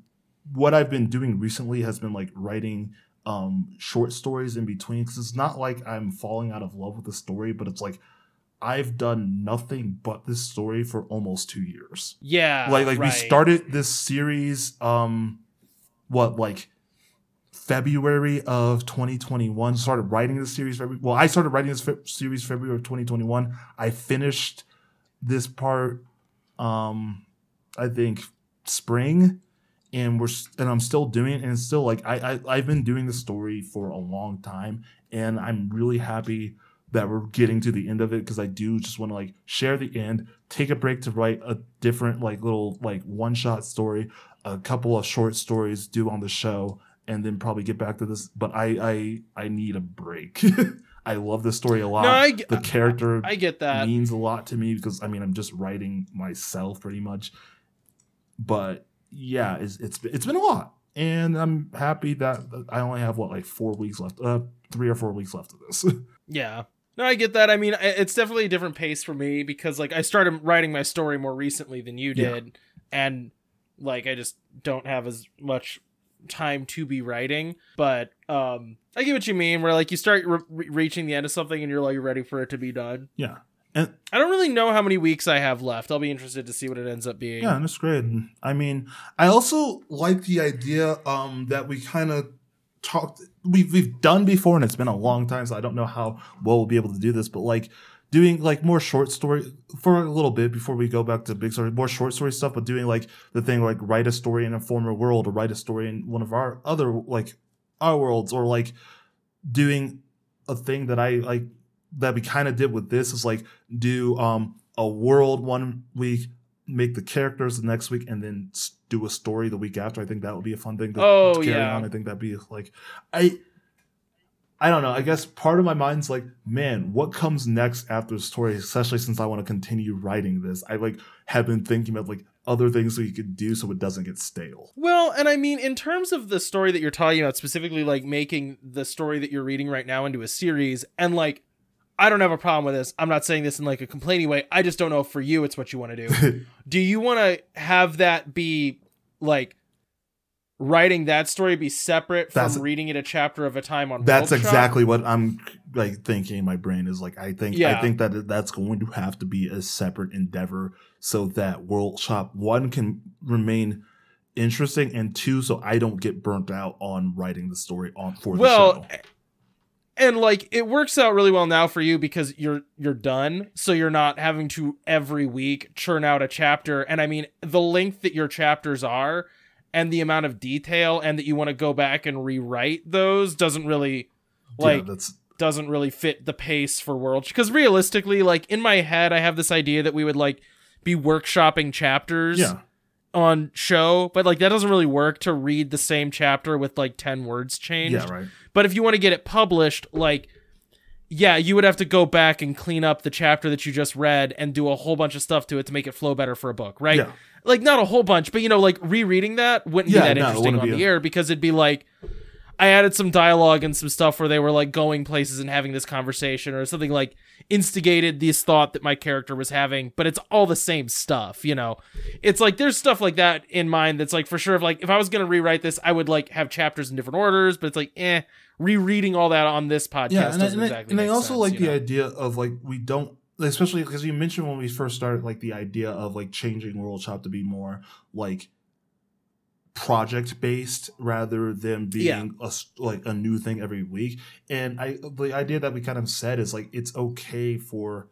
what i've been doing recently has been like writing um short stories in between because it's not like i'm falling out of love with the story but it's like i've done nothing but this story for almost two years. Yeah. like like we started this series um what like february of 2021 started writing this series well i started writing this fe- series february of 2021 i finished this part um i think spring and we're and i'm still doing it and it's still like i, I i've been doing the story for a long time and i'm really happy that we're getting to the end of it because I do just want to like share the end, take a break to write a different like little like one shot story, a couple of short stories do on the show, and then probably get back to this. But I I I need a break. [LAUGHS] I love this story a lot. No, I, the character I get that. means a lot to me because I mean I'm just writing myself pretty much. But yeah, it's it's it's been a lot, and I'm happy that I only have what like four weeks left, uh, three or four weeks left of this. [LAUGHS] Yeah. No, I get that. I mean, it's definitely a different pace for me because like I started writing my story more recently than you Yeah. did and like I just don't have as much time to be writing, but um I get what you mean where like you start re- reaching the end of something and you're like ready for it to be done. yeah, and I don't really know how many weeks I have left. I'll be interested to see what it ends up being. Yeah, it's great. I mean, I also like the idea um, that we kind of talked. We've we've done before, and it's been a long time, so I don't know how well we'll be able to do this. But like doing like more short story for a little bit before we go back to big story, more short story stuff. But doing like the thing like write a story in a former world, or write a story in one of our other like our worlds, or like doing a thing that I like that we kind of did with this is like do um a world one week make the characters the next week and then do a story the week after. I think that would be a fun thing to, Oh, to carry yeah. on. I think that'd be like I I don't know. I guess part of my mind's like, man, what comes next after the story? Especially since I want to continue writing this. I like have been thinking about like other things that you could do so it doesn't get stale. Well, and I mean, in terms of the story that you're talking about, specifically like making the story that you're reading right now into a series, and like, I don't have a problem with this. I'm not saying this in like a complaining way. I just don't know if for you it's what you want to do. [LAUGHS] do you want to have that be like writing that story be separate from That's- reading it a chapter of a time on That's World Shop? exactly what I'm like thinking in my brain is like I think I think that that's going to have to be a separate endeavor so that World Shop one can remain interesting and two so I don't get burnt out on writing the story on for the well show. And like it works out really well now for you because you're you're done. So you're not having to every week churn out a chapter. And i mean the length that your chapters are and the amount of detail and that you want to go back and rewrite those doesn't really like yeah, that's doesn't really fit the pace for world. Because realistically like in my head i have this idea that we would like be workshopping chapters yeah. On show but like that doesn't really work to read the same chapter with like 10 words changed Yeah, right. but if you want to get it published, like, yeah, you would have to go back and clean up the chapter that you just read and do a whole bunch of stuff to it to make it flow better for a book, right? Yeah. Like, not a whole bunch, but you know, like rereading that wouldn't Yeah, be that no, interesting on the a- air because it'd be like, I added some dialogue and some stuff where they were like going places and having this conversation or something like instigated this thought that my character was having, but it's all the same stuff, you know. It's like there's stuff like that in mind that's like for sure if like if I was gonna rewrite this, I would like have chapters in different orders, but it's like eh, rereading all that on this podcast Yeah, and, I, doesn't and, I, exactly and I also sense, like the know? idea of like we don't especially because you mentioned when we first started like the idea of like changing World Shop to be more like project based rather than being Yeah. a like a new thing every week and i the idea that we kind of said is like it's okay for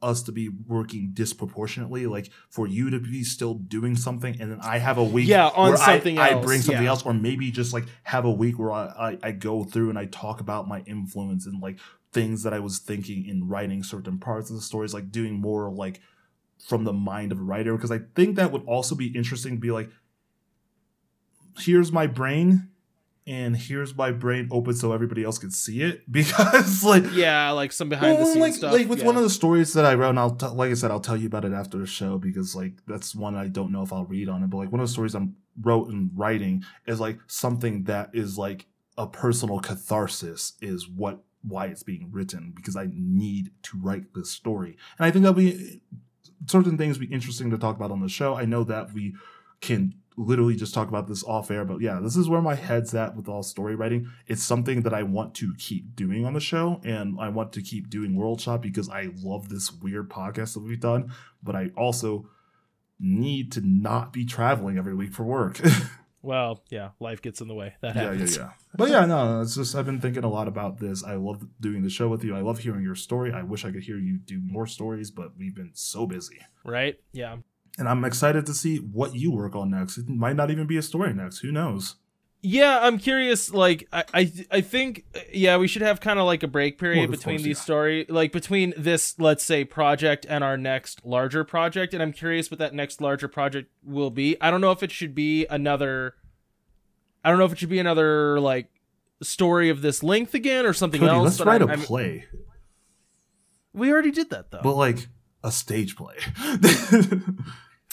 us to be working disproportionately like for you to be still doing something and then i have a week Yeah, on I- something I, else, bring something yeah. else or maybe just like have a week where I, I i go through and i talk about my influence and like things that i was thinking in writing certain parts of the stories like doing more like from the mind of a writer because i think that would also be interesting to be like here's my brain and here's my brain open so everybody else can see it [LAUGHS] because like yeah like some behind the scenes like, stuff like with yeah. one of the stories that I wrote, and I'll t- like I said, I'll tell you about it after the show because like that's one I don't know if I'll read on it. But like one of the stories I'm wrote and writing is like something that is like a personal catharsis is what why it's being written because I need to write this story, and I think that'll be certain things be interesting to talk about on the show. I know that we can literally just talk about this off air, but yeah, this is where my head's at with all story writing. It's something that I want to keep doing on the show, and I want to keep doing World Shop because I love this weird podcast that we've done, but I also need to not be traveling every week for work. [LAUGHS] well yeah life gets in the way that happens. yeah, yeah, yeah. But yeah, no, it's just I've been thinking a lot about this. I love doing the show with you. I love hearing your story. I wish I could hear you do more stories, but we've been so busy. right yeah And I'm excited to see what you work on next. It might not even be a story next. Who knows? Yeah, I'm curious. Like, I, I, I think, yeah, we should have kind of like a break period Well, between course, these yeah. story, like between this, let's say, project and our next larger project. And I'm curious what that next larger project will be. I don't know if it should be another. I don't know if it should be another like story of this length again or something Cody, else. let's but write I'm- a I'm- play, we already did that though. but like a stage play. [LAUGHS]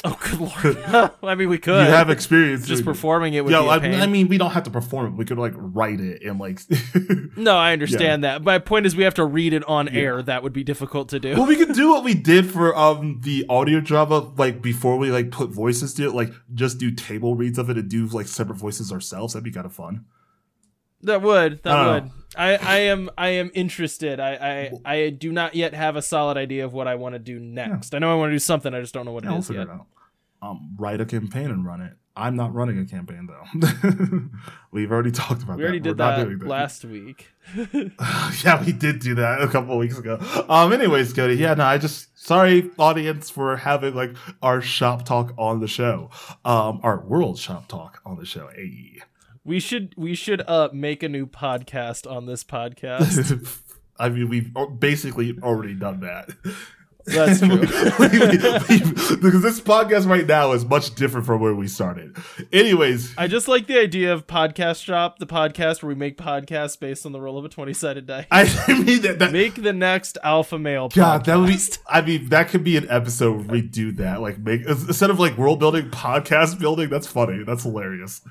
oh, good lord! I mean, we could. [LAUGHS] you have experience just performing it. Would a I. I mean, we don't have to perform it. We could like write it and like. [LAUGHS] no, I understand that. My point is, we have to read it on air. That would be difficult to do. well, we could do what we did for um the audio drama, like before we like put voices to it, like just do table reads of it and do like separate voices ourselves. That'd be kind of fun. That would. That would. I, I am I am interested. I, I I do not yet have a solid idea of what I want to do next. I know I want to do something. I just don't know what Yeah, it we'll is yet. it. Um, write a campaign and run it. I'm not running a campaign though. [LAUGHS] We've already talked about We that. already We're did not that last week. [LAUGHS] yeah, we did do that a couple of weeks ago. Um, anyways, Cody, yeah, no, I just sorry, audience, for having like our shop talk on the show, um, our world shop talk on the show. Hey. We should we should uh make a new podcast on this podcast. [LAUGHS] I mean, we've basically already done that. That's [LAUGHS] true. We- we- we- because this podcast right now is much different from where we started. Anyways, I just like the idea of podcast shop, the podcast where we make podcasts based on the roll of a twenty sided die. [LAUGHS] I mean that, that Make the next alpha male. God, that would be. I mean, that could be an episode where we do that. Like, make instead of like world building, podcast building. That's funny. That's hilarious.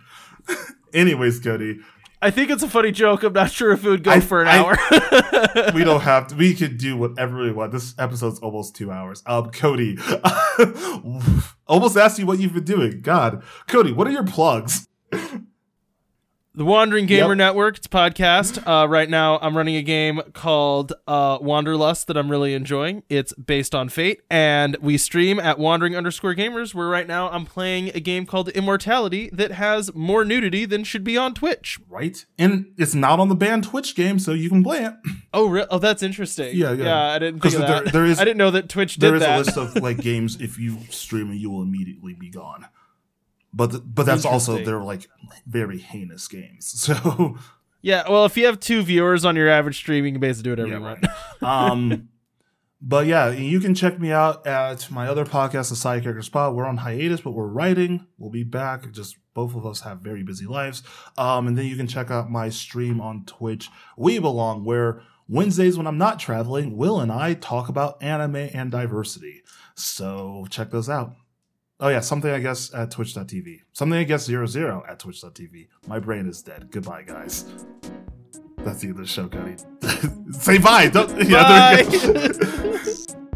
Anyways, Cody, I think it's a funny joke. I'm not sure if it would go I- for an I- hour. [LAUGHS] we don't [LAUGHS] have to. We could do whatever we want. This episode's almost two hours. Um, Cody, [LAUGHS] almost asked you what you've been doing. God, Cody, what are your plugs? The Wandering Gamer Yep. Network, it's a podcast. Uh, right now, I'm running a game called uh, Wanderlust that I'm really enjoying. It's based on Fate, and we stream at Wandering underscore Gamers. Where right now I'm playing a game called Immortality that has more nudity than should be on Twitch. Right, and it's not on the banned Twitch game, so you can play it. Oh, re- oh, that's interesting. Yeah, yeah. I didn't think of 'Cause there- there is- [LAUGHS] I didn't know that Twitch There did is that. a list of like [LAUGHS] games if you stream you will immediately be gone. But but that's also they're like very heinous games. [LAUGHS] So. Yeah, well, if you have two viewers on your average stream, you can basically do whatever Yeah, you right. want. [LAUGHS] um but yeah you can check me out at my other podcast the side character spot. We're on hiatus but we're writing. We'll be back. Just both of us have very busy lives. Um and then you can check out my stream on twitch we belong where wednesdays when i'm not traveling will and i talk about anime and diversity. So check those out oh yeah something i guess at twitch.tv something i guess zero zero at twitch.tv my brain is dead. Goodbye guys. That's the end of the show cody. [LAUGHS] Say bye. Don't yeah, [LAUGHS]